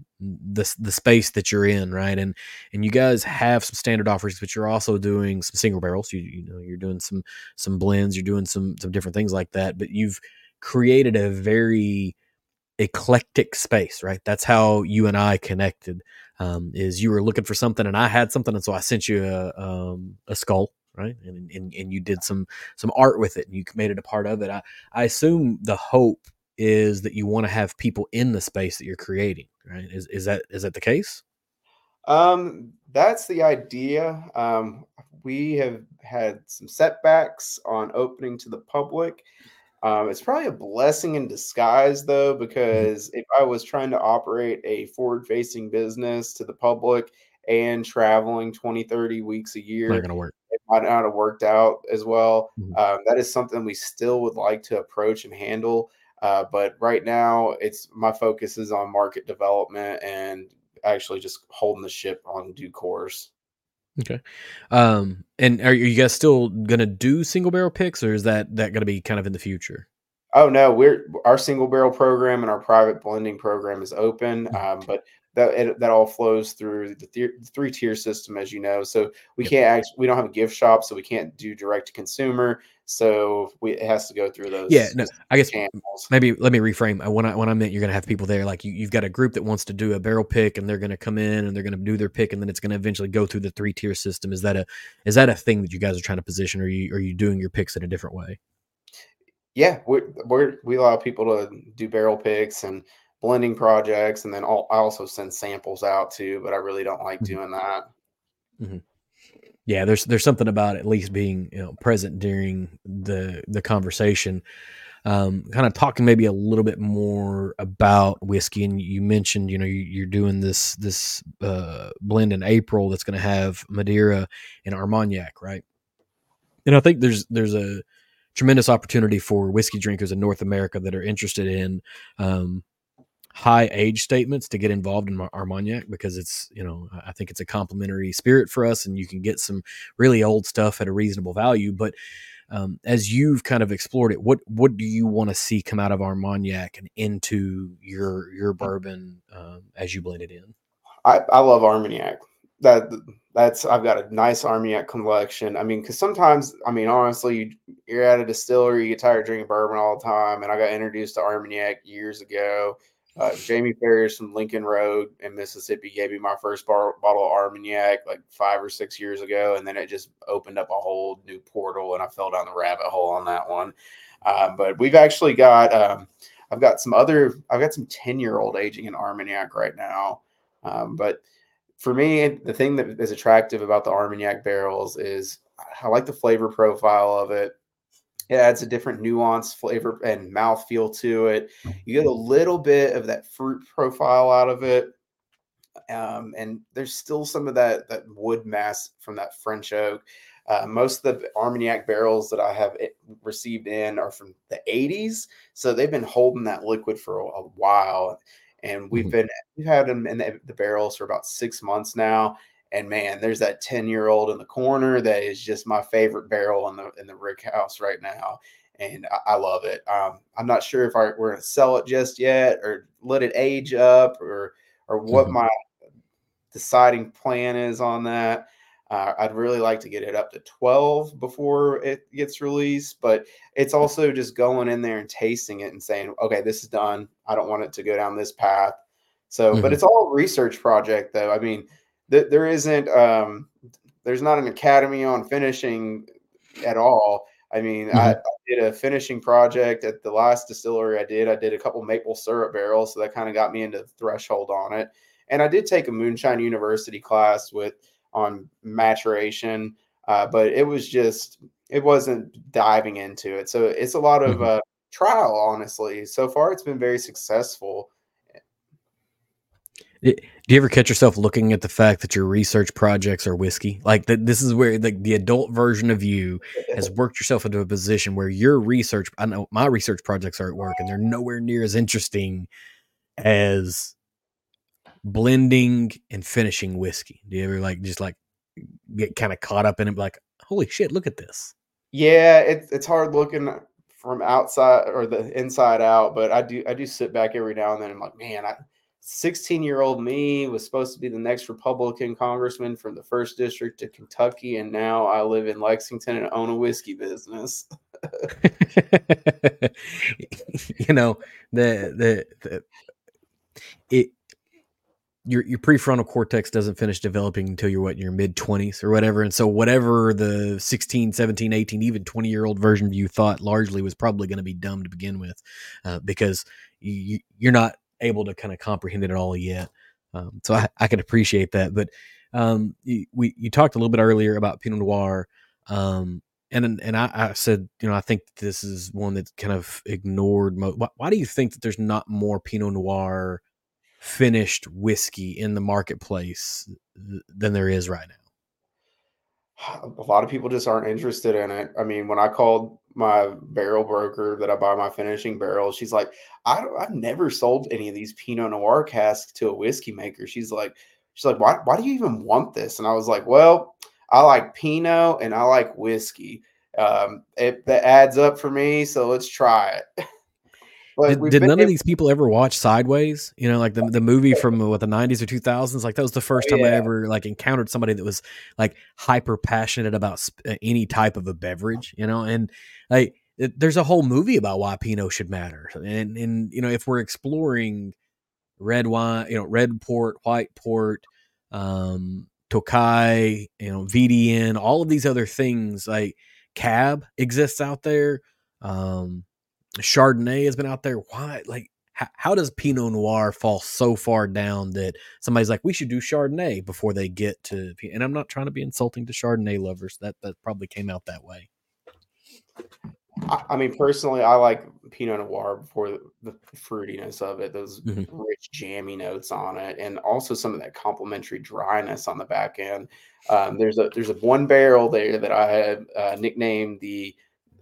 the the space that you're in, right? And and you guys have some standard offerings, but you're also doing some single barrels. You you know you're doing some some blends, you're doing some some different things like that. But you've created a very eclectic space, right? That's how you and I connected. Um, is you were looking for something, and I had something, and so I sent you a um, a skull, right? And, and and you did some some art with it, and you made it a part of it. I I assume the hope is that you want to have people in the space that you're creating, right? Is is that is that the case? Um, that's the idea. Um, we have had some setbacks on opening to the public. Um, it's probably a blessing in disguise, though, because if I was trying to operate a forward facing business to the public and traveling 20, 30 weeks a year, Not to work. it might not have worked out as well. Mhm. Um, that is something we still would like to approach and handle. Uh, but right now, it's my focus is on market development and actually just holding the ship on due course. Okay. Um, and are you guys still going to do single barrel picks, or is that that going to be kind of in the future? Oh no, we're our single barrel program and our private blending program is open, Mhm. um, but that it, that all flows through the th- three tier system, as you know. So we Yep. can't actually we don't have a gift shop, so we can't do direct to consumer. So we, it has to go through those. Yeah. No, I guess channels. maybe let me reframe. Uh, When I when I meant you're going to have people there, like you, you've got a group that wants to do a barrel pick, and they're going to come in and they're going to do their pick, and then it's going to eventually go through the three tier system. Is that a is that a thing that you guys are trying to position, or are you are you doing your picks in a different way? Yeah, we we're we allow people to do barrel picks and blending projects, and then all, I also send samples out too. But I really don't like Mhm. doing that. Yeah there's there's something about at least being you know present during the the conversation. Um kind of talking maybe a little bit more about whiskey and you mentioned you know you, you're doing this this uh blend in april that's going to have madeira and armagnac right? And I think there's there's a tremendous opportunity for whiskey drinkers in North America that are interested in um, high age statements to get involved in Armagnac because it's you know I think it's a complementary spirit for us and you can get some really old stuff at a reasonable value. But um, as you've kind of explored it, what what do you want to see come out of Armagnac and into your your bourbon um, as you blend it in? I, I love Armagnac. That that's I've got a nice Armagnac collection. I mean, because sometimes, I mean, honestly, you're at a distillery, you get tired of drinking bourbon all the time. And I got introduced to Armagnac years ago. Uh, Jamie Ferris from Lincoln Road in Mississippi gave me my first bar, bottle of Armagnac like five or six years ago, and then it just opened up a whole new portal, and I fell down the rabbit hole on that one. Uh, but we've actually got, um, I've got some other, I've got some ten year old aging in Armagnac right now. Um, but for me, the thing that is attractive about the Armagnac barrels is I like the flavor profile of it. It adds a different nuance, flavor, and mouth feel to it. You get a little bit of that fruit profile out of it. Um, and there's still some of that that wood mass from that French oak. Uh, most of the Armagnac barrels that I have received in are from the 80s, so they've been holding that liquid for a, a while and we've mm-hmm. been we've had them in the, the, barrels for about six months now. And man, there's that ten year old in the corner that is just my favorite barrel in the in the rick house right now, and I, I love it. Um, I'm not sure if I, we're going to sell it just yet or let it age up or or what mm-hmm. my deciding plan is on that. Uh, I'd really like to get it up to 12 before it gets released, but it's also just going in there and tasting it and saying, okay, this is done. I don't want it to go down this path. So, mm-hmm. but it's all a research project, though. I mean, th- there isn't, um, there's not an academy on finishing at all. I mean, mm-hmm. I, I, did a finishing project at the last distillery I did. I did a couple maple syrup barrels, so that kind of got me into the threshold on it. And I did take a Moonshine University class with on maturation, uh, but it was just it wasn't diving into it. So it's a lot of mm-hmm. uh, trial, honestly. So far, it's been very successful. Do you ever catch yourself looking at the fact that your research projects are whiskey? Like that, this is where the, the adult version of you has worked yourself into a position where your research. I know my research projects are at work, and they're nowhere near as interesting as blending and finishing whiskey? Do you ever like just like get kind of caught up in it, like, holy shit, look at this? Yeah, it's it's hard looking from outside or the inside out, but I do I do sit back every now and then. I'm like, man, I 16 year old me was supposed to be the next Republican congressman from the first district of Kentucky, and now I live in Lexington and own a whiskey business. you know the the the it your your prefrontal cortex doesn't finish developing until you're what in your mid 20s or whatever and so whatever the 16 17 18 even 20 year old version of you thought largely was probably going to be dumb to begin with uh, because you, you're not able to kind of comprehend it all yet um, so I, I can appreciate that but um, you, we you talked a little bit earlier about pinot noir um, and and I, I, said, you know, I think this is one that's kind of ignored. Mo- why, why, do you think that there's not more Pinot Noir finished whiskey in the marketplace than there is right now? A lot of people just aren't interested in it. I mean, when I called my barrel broker that I buy my finishing barrels, she's like, I have never sold any of these Pinot Noir casks to a whiskey maker. She's like, she's like, why, why do you even want this? And I was like, well, I like Pinot and I like whiskey. Um, it that adds up for me, so let's try it. Did, did none able- of these people ever watch Sideways? You know, like the, the movie from what the nineties or two thousands. Like that was the first oh, time yeah. I ever like encountered somebody that was like hyper passionate about sp- uh, any type of a beverage. You know, and like it, there's a whole movie about why Pinot should matter. And and you know, if we're exploring red wine, you know, red port, white port, um, Tokaji, you know, VDN, all of these other things like Cab exists out there. Um, Chardonnay has been out there. Why? Like, how, how does Pinot Noir fall so far down that somebody's like, we should do Chardonnay before they get to? And I'm not trying to be insulting to Chardonnay lovers. That that probably came out that way. I mean, personally, I like Pinot Noir before the, the fruitiness of it, those Mhm. rich jammy notes on it, and also some of that complementary dryness on the back end. Um, there's a there's a one barrel there that I have uh, nicknamed the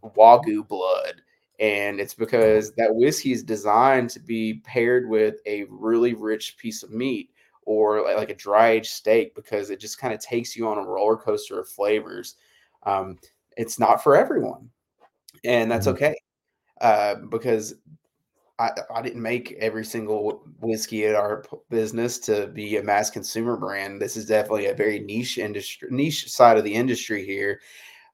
Wagyu Blood, and it's because that whiskey is designed to be paired with a really rich piece of meat or like, a dry aged steak because it just kind of takes you on a roller coaster of flavors. Um, it's not for everyone, and that's Mhm. okay uh, because I, I didn't make every single whiskey at our business to be a mass consumer brand. This is definitely a very niche industry, niche side of the industry here.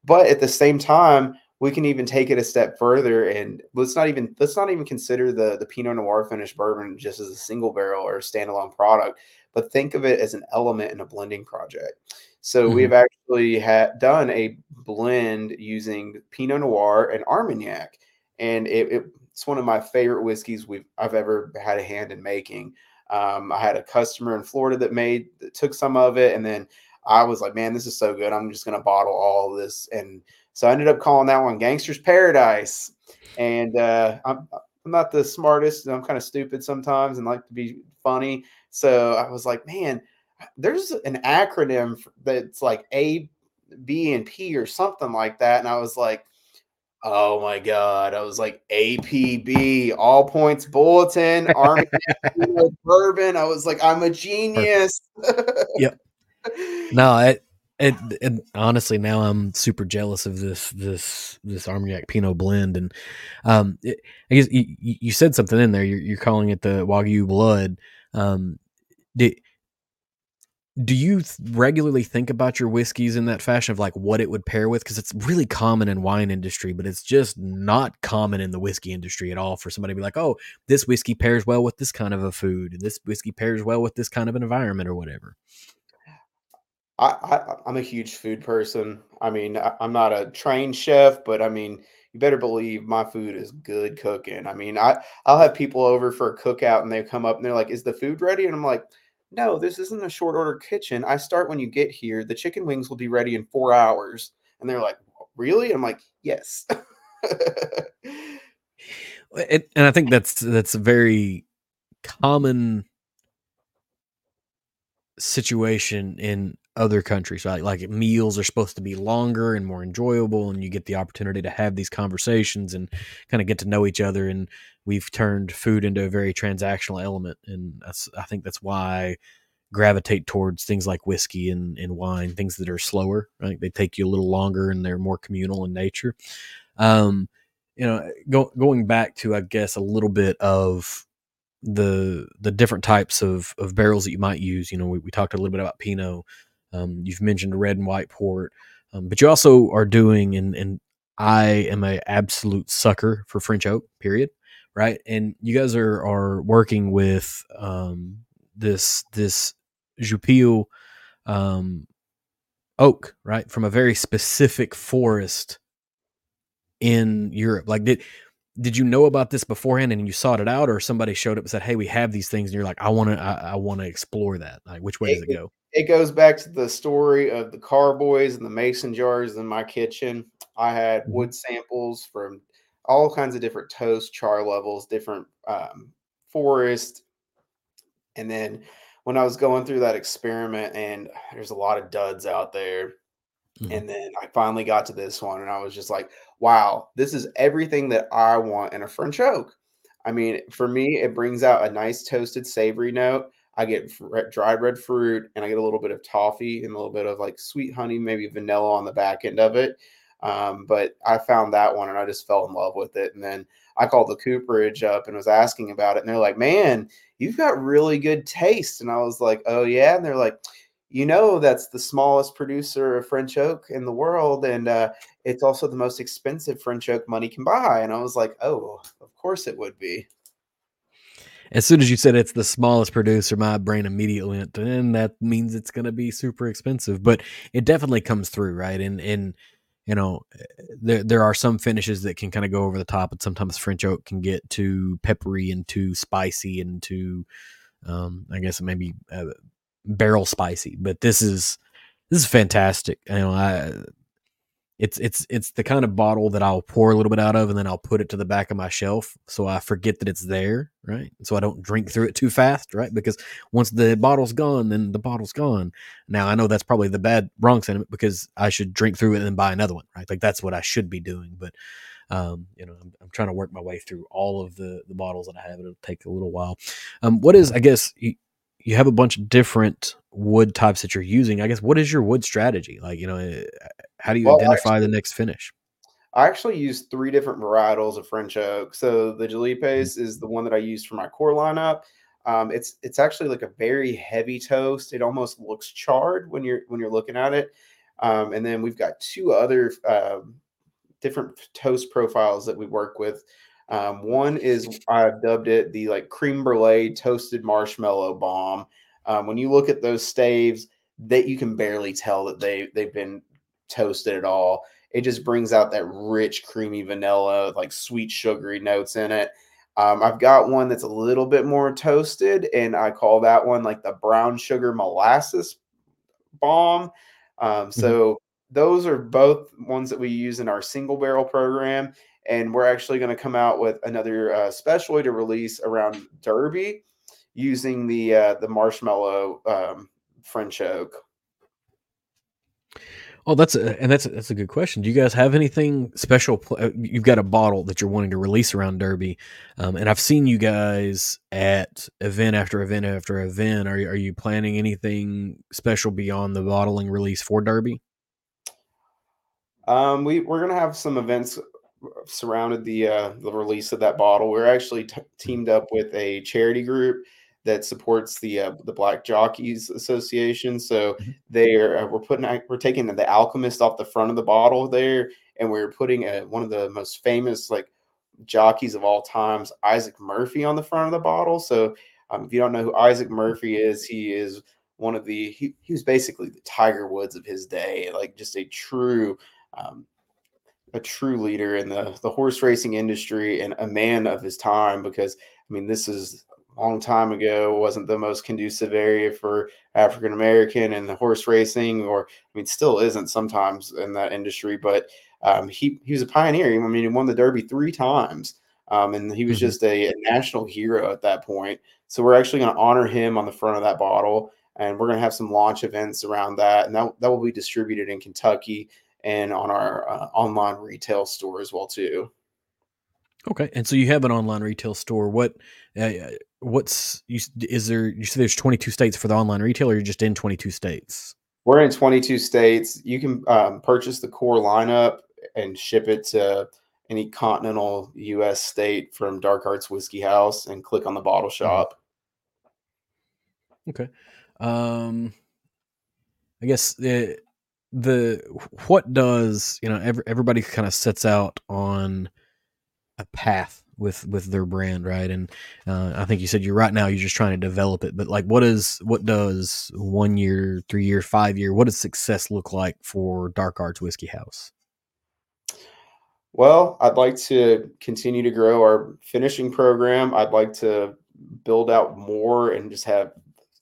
But at the same time, we can even take it a step further and let's not even let's not even consider the the Pinot Noir finished bourbon just as a single barrel or standalone product, but think of it as an element in a blending project. So Mhm. we've actually had done a blend using Pinot Noir and Armagnac, and it, it- it's one of my favorite whiskeys we've I've ever had a hand in making. Um, I had a customer in Florida that made that took some of it, and then I was like, man, this is so good. I'm just gonna bottle all of this. And so I ended up calling that one Gangster's Paradise. And uh, I'm, I'm not the smartest, and I'm kind of stupid sometimes and like to be funny. So I was like, man, there's an acronym that's like A, B, and P or something like that. And I was like, oh my God. I was like, APB, All Points Bulletin, Army Bourbon. I was like, I'm a genius. Yep. No, it, it, it honestly now I'm super jealous of this this this Armagnac Pinot blend, and um, it, I guess you, you said something in there. You're, you're calling it the Wagyu blood. Um, do, do you regularly think about your whiskeys in that fashion of like what it would pair with? Because it's really common in wine industry, but it's just not common in the whiskey industry at all for somebody to be like, oh, this whiskey pairs well with this kind of a food, and this whiskey pairs well with this kind of an environment or whatever. I, I I'm a huge food person. I mean, I, I'm not a trained chef, but I mean, you better believe my food is good cooking. I mean, I I'll have people over for a cookout and they come up and they're like, "Is the food ready?" And I'm like, "No, this isn't a short order kitchen. I start when you get here. The chicken wings will be ready in four hours." And they're like, "Really?" I'm like, "Yes." It, and I think that's that's a very common situation in other countries, right? Like meals are supposed to be longer and more enjoyable, and you get the opportunity to have these conversations and kind of get to know each other. And we've turned food into a very transactional element, and I think that's why I gravitate towards things like whiskey and, and wine, things that are slower, right? They take you a little longer and they're more communal in nature. Um, you know, go, going back to I guess a little bit of the the different types of of barrels that you might use. You know, we, we talked a little bit about Pinot. Um, you've mentioned red and white port, um, but you also are doing and and I am a absolute sucker for French oak. Period. Right, and you guys are are working with um, this this Jupilles um, oak, right, from a very specific forest in Europe. Like, did did you know about this beforehand and you sought it out, or somebody showed up and said, "Hey, we have these things," and you're like, "I want to, I, I want to explore that." Like, which way does it It, go? It goes back to the story of the carboys and the mason jars in my kitchen. I had Mhm. wood samples from all kinds of different toast, char levels, different um, forest. And then when I was going through that experiment, and there's a lot of duds out there, Mhm. and then I finally got to this one, and I was just like, wow, this is everything that I want in a French oak. I mean, for me, it brings out a nice toasted savory note. I get dried red fruit, and I get a little bit of toffee and a little bit of like sweet honey, maybe vanilla on the back end of it. Um, but I found that one, and I just fell in love with it. And then I called the cooperage up and was asking about it, and they're like, "Man, you've got really good taste." And I was like, "Oh yeah," and they're like, you know that's the smallest producer of French oak in the world, and uh, it's also the most expensive French oak money can buy. And I was like, oh, of course it would be. As soon as you said it's the smallest producer, my brain immediately went, and that means it's going to be super expensive. But it definitely comes through, right? And and you know, there there are some finishes that can kind of go over the top, and sometimes French oak can get too peppery and too spicy and too, um, I guess maybe uh, barrel spicy. But this is this is fantastic. You know, I it's it's it's the kind of bottle that I'll pour a little bit out of and then I'll put it to the back of my shelf so I forget that it's there, right? So I don't drink through it too fast, right? Because once the bottle's gone, then the bottle's gone. Now I know that's probably the bad wrong sentiment because I should drink through it and then buy another one, right? Like that's what I should be doing, but um, you know, I'm, I'm, trying to work my way through all of the the bottles that I have. It'll take a little while. Um, what is I guess you, you have a bunch of different wood types that you're using. I guess what is your wood strategy? Like, you know, eh, how do you well, identify actually, the next finish? I actually use three different varietals of French oak. So the Jupilles mm-hmm. is the one that I use for my core lineup. Um, it's it's actually like a very heavy toast. It almost looks charred when you're when you're looking at it. Um, and then we've got two other uh, different toast profiles that we work with. Um, one is I've dubbed it the like creme brulee toasted marshmallow bomb. Um, when you look at those staves, that you can barely tell that they they've been toasted at all. It just brings out that rich, creamy vanilla, like sweet, sugary notes in it. Um, I've got one that's a little bit more toasted, and I call that one like the brown sugar molasses bomb. Um, mm-hmm. so mm-hmm. those are both ones that we use in our single barrel program, and we're actually going to come out with another uh, special to release around Derby using the uh, the marshmallow um, French oak. Oh, that's a, and that's a, that's a good question. Do you guys have anything special? Uh, you've got a bottle that you're wanting to release around Derby, um, and I've seen you guys at event after event after event. Are are you planning anything special beyond the bottling release for Derby? Um, we we're gonna have some events surrounded the uh, the release of that bottle. We're actually t- teamed up with a charity group that supports the uh, the Black Jockeys Association. So mm-hmm. they are uh, we're putting we're taking the Alchemist off the front of the bottle there, and we're putting a, one of the most famous like jockeys of all times, Isaac Murphy, on the front of the bottle. So um, if you don't know who Isaac Murphy is, he is one of the he, he was basically the Tiger Woods of his day, like just a true um, a true leader in the the horse racing industry and a man of his time because I mean this is long time ago wasn't the most conducive area for African American and the horse racing, or I mean, still isn't sometimes in that industry. But um, he he was a pioneer. I mean, he won the Derby three times, um, and he was mm-hmm. just a, a, national hero at that point. So we're actually going to honor him on the front of that bottle, and we're going to have some launch events around that, and that that will be distributed in Kentucky and on our uh, online retail store as well too. Okay, and so you have an online retail store. What, uh, what's you, is there? You said there's 22 states for the online retail, or you're just in 22 states? We're in 22 states. You can um, purchase the core lineup and ship it to any continental U.S. state from Dark Arts Whiskey House, and click on the bottle mm-hmm. shop. Okay, um, I guess the the what does you know every, everybody kind of sets out on a path with with their brand right? And uh, i think you said you're right now you're just trying to develop it but like what is what does one year three year five year what does success look like for dark arts whiskey house? Well i'd like to continue to grow our finishing program. I'd like to build out more and just have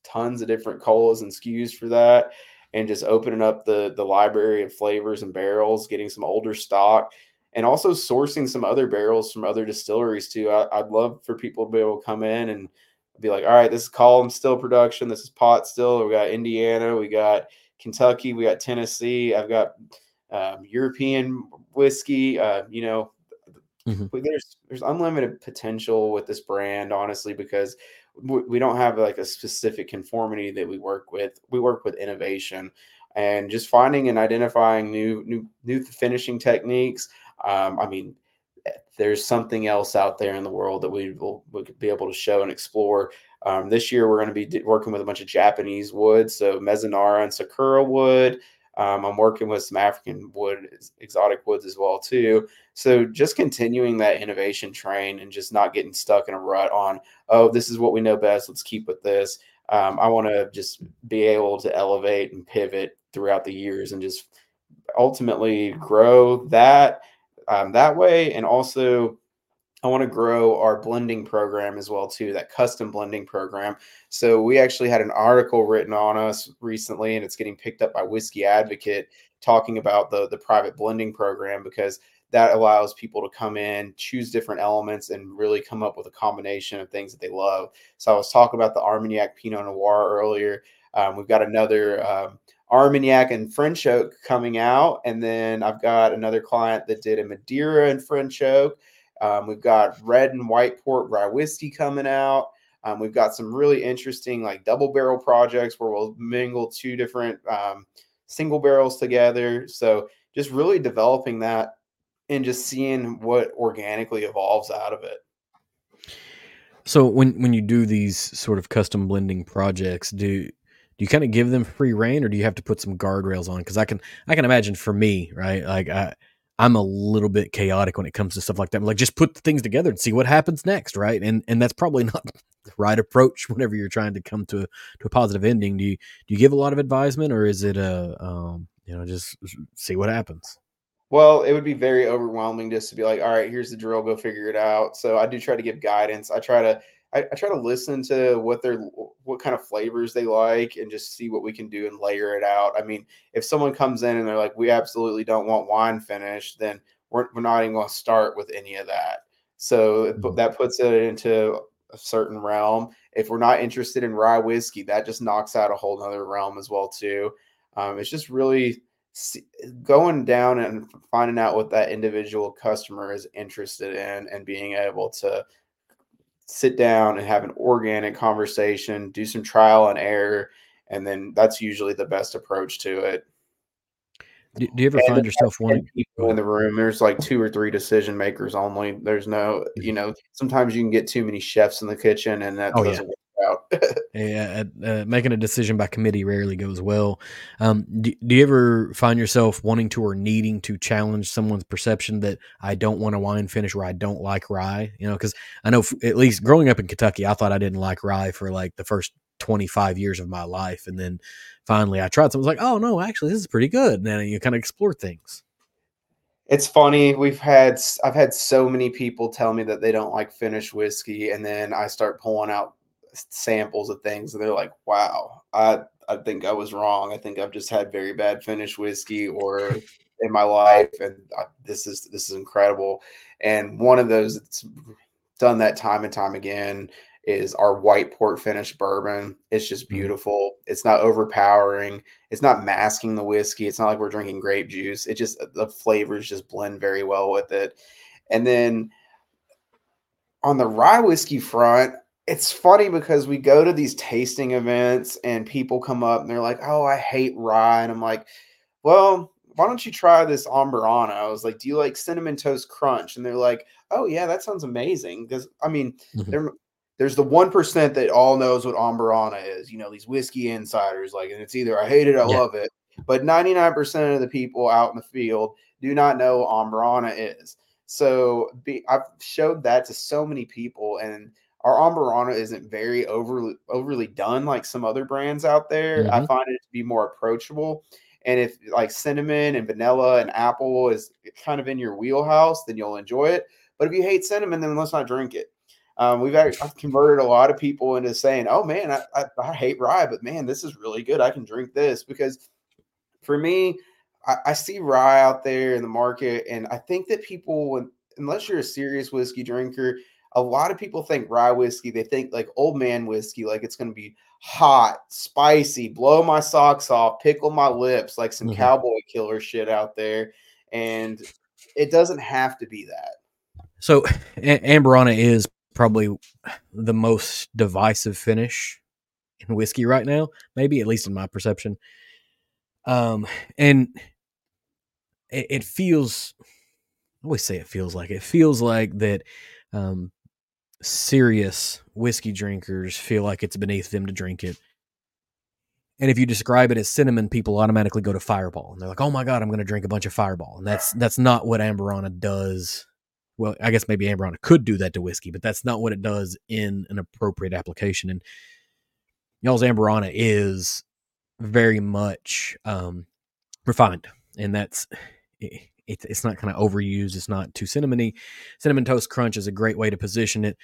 tons of different colas and skus for that and just opening up the the library of flavors and barrels getting some older stock and also sourcing some other barrels from other distilleries too. I, would love for people to be able to come in and be like, all right, this is column still production, this is pot still. We got Indiana, we got Kentucky, we got Tennessee. I've got um, European whiskey. Uh, you know, mm-hmm. there's there's unlimited potential with this brand, honestly, because we, we don't have like a specific conformity that we work with. We work with innovation and just finding and identifying new new new finishing techniques um, I mean, there's something else out there in the world that we will we be able to show and explore. Um, this year, we're going to be working with a bunch of Japanese wood, so Mizunara and Sakura wood. Um, I'm working with some African wood, exotic woods as well too. So just continuing that innovation train and just not getting stuck in a rut on, oh, this is what we know best. Let's keep with this. Um, I want to just be able to elevate and pivot throughout the years and just ultimately grow that um, that way. And also, I want to grow our blending program as well too, that custom blending program. So we actually had an article written on us recently, and it's getting picked up by Whiskey Advocate talking about the the private blending program because that allows people to come in, choose different elements, and really come up with a combination of things that they love. So I was talking about the Armagnac Pinot Noir earlier. Um, we've got another um, Armagnac and French oak coming out, and then I've got another client that did a Madeira and French oak. Um, we've got red and white port rye whiskey coming out. Um, we've got some really interesting like double barrel projects where we'll mingle two different um, single barrels together. So just really developing that and just seeing what organically evolves out of it. So when when you do these sort of custom blending projects, do do you kind of give them free reign or do you have to put some guardrails on? Because I can I can imagine for me, right? Like I I'm a little bit chaotic when it comes to stuff like that. Like just put things together and see what happens next, right? And and that's probably not the right approach whenever you're trying to come to a, to a positive ending. Do you do you give a lot of advisement or is it a um, you know just see what happens? Well, it would be very overwhelming just to be like, all right, here's the drill, go figure it out. So I do try to give guidance. I try to I, I, try to listen to what they're what kind of flavors they like and just see what we can do and layer it out. I mean, if someone comes in and they're like, we absolutely don't want wine finish, then we're, we're not even going to start with any of that. So mm-hmm. that puts it into a certain realm. If we're not interested in rye whiskey, that just knocks out a whole other realm as well too. Um, it's just really going down and finding out what that individual customer is interested in and being able to sit down and have an organic conversation, do some trial and error, and then that's usually the best approach to it. Do, do you ever and find yourself wanting people in the room? There's like two or three decision makers only. There's no, mm-hmm. you know, sometimes you can get too many chefs in the kitchen, and that oh, doesn't yeah. work out. yeah, uh, making a decision by committee rarely goes well. Um, do, do you ever find yourself wanting to or needing to challenge someone's perception that I don't want a wine finish or I don't like rye? You know, because I know f- at least growing up in Kentucky, I thought I didn't like rye for like the first 25 years of my life, and then finally I tried something. I was like, oh no, actually this is pretty good. And then you kind of explore things. It's funny. We've had I've had so many people tell me that they don't like finished whiskey, and then I start pulling out samples of things, and they're like, "Wow, I I think I was wrong. I think I've just had very bad finished whiskey or in my life, and I, this is this is incredible." And one of those that's done that time and time again is our white port finish bourbon. It's just mm-hmm. beautiful. It's not overpowering. It's not masking the whiskey. It's not like we're drinking grape juice. It just the flavors just blend very well with it. And then on the rye whiskey front, it's funny because we go to these tasting events and people come up and they're like, "Oh, I hate rye," and I'm like, "Well." Why don't you try this Amburana? I was like, "Do you like cinnamon toast crunch?" And they're like, "Oh yeah, that sounds amazing." Because I mean, mm-hmm. there's the one percent that all knows what Amburana is. You know, these whiskey insiders, like, and it's either I hate it, I yeah. love it. But 99% of the people out in the field do not know what Amburana is. So be, I've showed that to so many people, and our Amburana isn't very overly overly done like some other brands out there. Mm-hmm. I find it to be more approachable. And if like cinnamon and vanilla and apple is kind of in your wheelhouse, then you'll enjoy it. But if you hate cinnamon, then let's not drink it. Um, we've actually converted a lot of people into saying, "Oh man, I, I, I, hate rye, but man, this is really good. I can drink this." Because for me, I, I see rye out there in the market, and I think that people, unless you're a serious whiskey drinker, a lot of people think rye whiskey. They think like old man whiskey, like it's going to be hot, spicy, blow my socks off, pickle my lips, like some mm-hmm. cowboy killer shit out there, and it doesn't have to be that. So, Amburana is probably the most divisive finish in whiskey right now, maybe at least in my perception. Um, and it, it feels, I always say it feels like it feels like that. Um, serious whiskey drinkers feel like it's beneath them to drink it. And if you describe it as cinnamon, people automatically go to Fireball, and they're like, "Oh my god, I'm going to drink a bunch of Fireball," and that's that's not what Amburana does well, I guess maybe Amburana could do that to whiskey, but that's not what it does in an appropriate application. And y'all's Amburana is very much um, refined, and that's it, it's not kind of overused. It's not too cinnamony. Cinnamon toast crunch is a great way to position it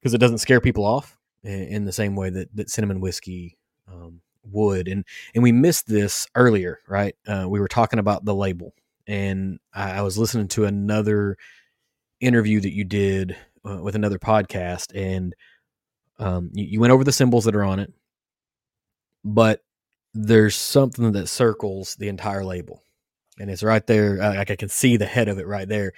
because it doesn't scare people off in the same way that that cinnamon whiskey um, wood, and and we missed this earlier, right? Uh, we were talking about the label, and I, I was listening to another interview that you did uh, with another podcast, and um, you, you went over the symbols that are on it, but there's something that circles the entire label, and it's right there. Uh, like I can see the head of it right there.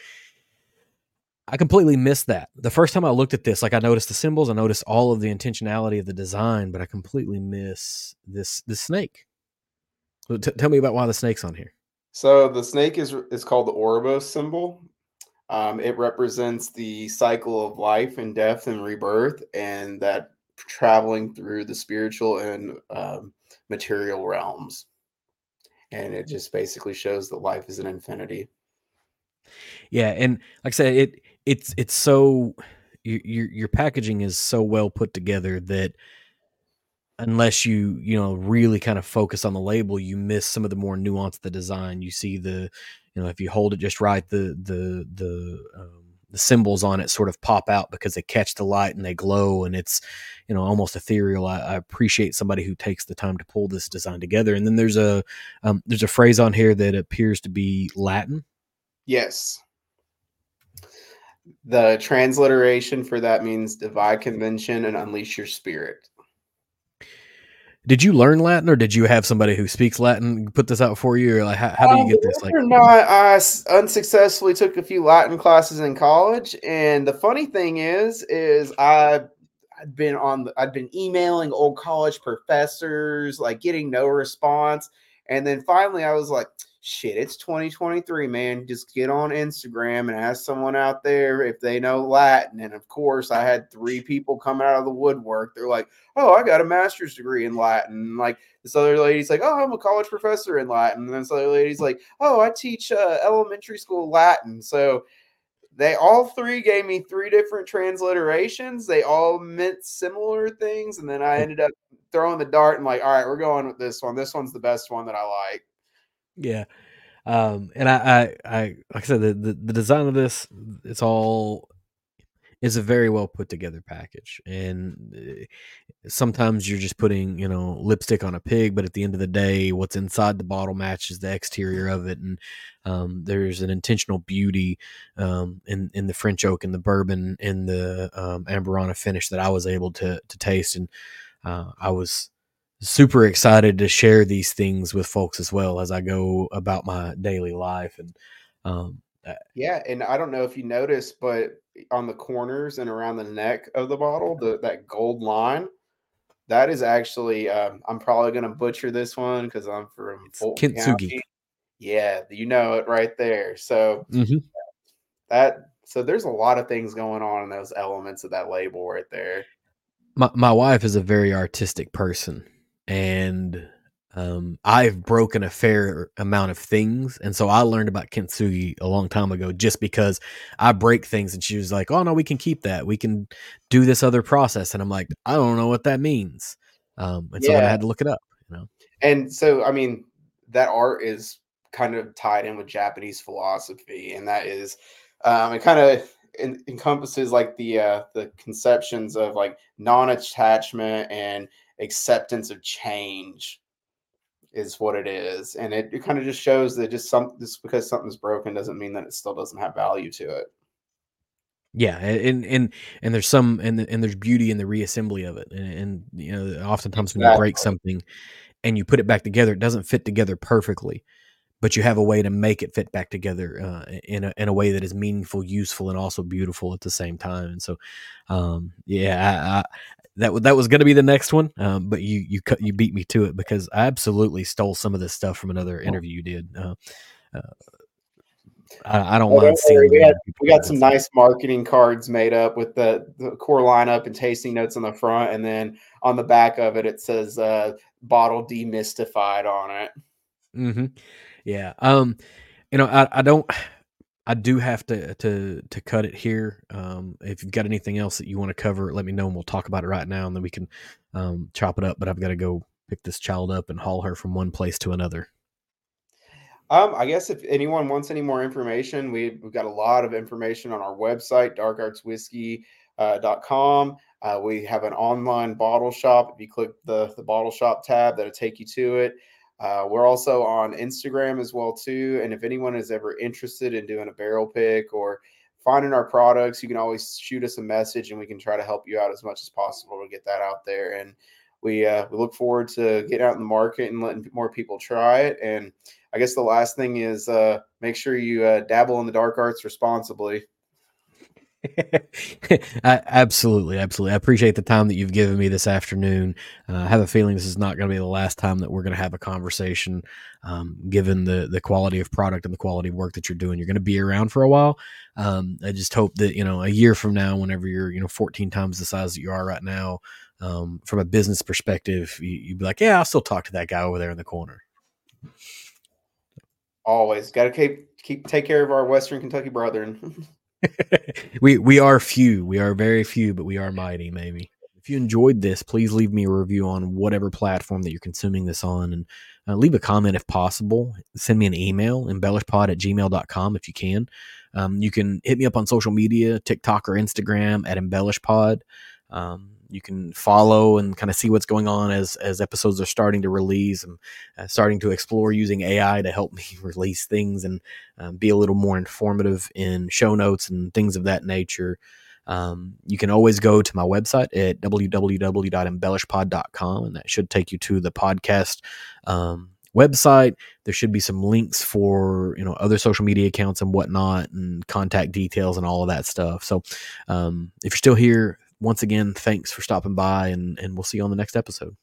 I completely missed that. The first time I looked at this, like I noticed the symbols, I noticed all of the intentionality of the design, but I completely miss this this snake. So t- tell me about why the snake's on here. So the snake is is called the Ouroboros symbol. Um, it represents the cycle of life and death and rebirth, and that traveling through the spiritual and um, material realms. And it just basically shows that life is an infinity. Yeah, and like I said, it it's it's so your your packaging is so well put together that unless you you know really kind of focus on the label you miss some of the more nuance of the design you see the you know if you hold it just right the the the um, the symbols on it sort of pop out because they catch the light and they glow and it's you know almost ethereal. I, I appreciate somebody who takes the time to pull this design together. And then there's a um, there's a phrase on here that appears to be latin. Yes. The transliteration for that means divide convention and unleash your spirit. Did you learn Latin, or did you have somebody who speaks Latin put this out for you, or like how, how do you get this? Like, um, or not, I unsuccessfully took a few Latin classes in college, and the funny thing is, is I I'd been on, I'd been emailing old college professors, like getting no response, and then finally I was like, shit, it's 2023, man. Just get on Instagram and ask someone out there if they know Latin. And of course, I had three people coming out of the woodwork. They're like, oh, I got a master's degree in Latin. And like this other lady's like, oh, I'm a college professor in Latin. And this other lady's like, oh, I teach uh, elementary school Latin. So they all three gave me three different transliterations. They all meant similar things. And then I ended up throwing the dart and like, all right, we're going with this one. This one's the best one that I like. Yeah. Um, and I, I, I, like I said, the, the, the design of this, it's all, is a very well put together package. And eh, sometimes you're just putting, you know, lipstick on a pig, but at the end of the day, what's inside the bottle matches the exterior of it. And um, there's an intentional beauty um, in in the French oak and the bourbon and the um, Amburana finish that I was able to to taste. And uh, I was super excited to share these things with folks as well as I go about my daily life. And um, yeah, and I don't know if you noticed, but on the corners and around the neck of the bottle, the that gold line, that is actually um, I'm probably going to butcher this one because I'm from Fulton Kintsugi. County. Yeah, you know it right there. So mm-hmm. that so there's a lot of things going on in those elements of that label right there. My my wife is a very artistic person and um, I've broken a fair amount of things, and so I learned about kintsugi a long time ago, just because I break things, and she was like, "Oh no, we can keep that. We can do this other process," and I'm like, "I don't know what that means," um, and so I had to look it up. You know, and so I mean, that art is kind of tied in with Japanese philosophy, and that is, um, it kind of encompasses like the uh, the conceptions of like non-attachment and acceptance of change is what it is and it, it kind of just shows that just some just because something's broken doesn't mean that it still doesn't have value to it yeah and and and there's some and and there's beauty in the reassembly of it and, and you know oftentimes when you break something and you put it back together it doesn't fit together perfectly but you have a way to make it fit back together uh, in a in a way that is meaningful, useful, and also beautiful at the same time. And so, um, yeah, I, that that was going to be the next one, um, but you you cut you beat me to it because I absolutely stole some of this stuff from another interview you did. Uh, uh, I, I, don't well, mind seeing. We, had, we got some nice marketing cards made up with the, the, core lineup and tasting notes on the front, and then on the back of it, it says uh, "bottle demystified" on it. Mm-hmm. Yeah. Um. You know, I, I don't. I do have to to to cut it here. Um, if you've got anything else that you want to cover, let me know and we'll talk about it right now, and then we can um, chop it up. But I've got to go pick this child up and haul her from one place to another. Um, I guess if anyone wants any more information, we, we've got a lot of information on our website, darkartswhiskey.com. Uh, uh, we have an online bottle shop. If you click the, the bottle shop tab, that'll take you to it. Uh, we're also on Instagram as well too. And if anyone is ever interested in doing a barrel pick or finding our products, you can always shoot us a message, and we can try to help you out as much as possible to get that out there. And we uh, we look forward to getting out in the market and letting more people try it. And I guess the last thing is uh, make sure you uh, dabble in the dark arts responsibly. absolutely, absolutely. I appreciate the time that you've given me this afternoon. Uh, I have a feeling this is not going to be the last time that we're going to have a conversation. Um, given the the quality of product and the quality of work that you're doing, you're going to be around for a while. Um, I just hope that you know a year from now, whenever you're you know 14 times the size that you are right now, um, from a business perspective, you, you'd be like, yeah, I'll still talk to that guy over there in the corner. Always got to keep keep take care of our Western Kentucky brethren. we we are few. We are very few, but we are mighty. Maybe. If you enjoyed this, please leave me a review on whatever platform that you're consuming this on, and uh, leave a comment if possible. Send me an email, embellishpod at gmail.com if you can. Um, you can hit me up on social media, TikTok or Instagram at embellishpod. Um, you can follow and kind of see what's going on as as episodes are starting to release and uh, starting to explore using AI to help me release things and um, be a little more informative in show notes and things of that nature. Um, you can always go to my website at www.embellishpod.com and that should take you to the podcast um, website. There should be some links for you know other social media accounts and whatnot, and contact details and all of that stuff. So um, if you're still here, once again, thanks for stopping by, and, and we'll see you on the next episode.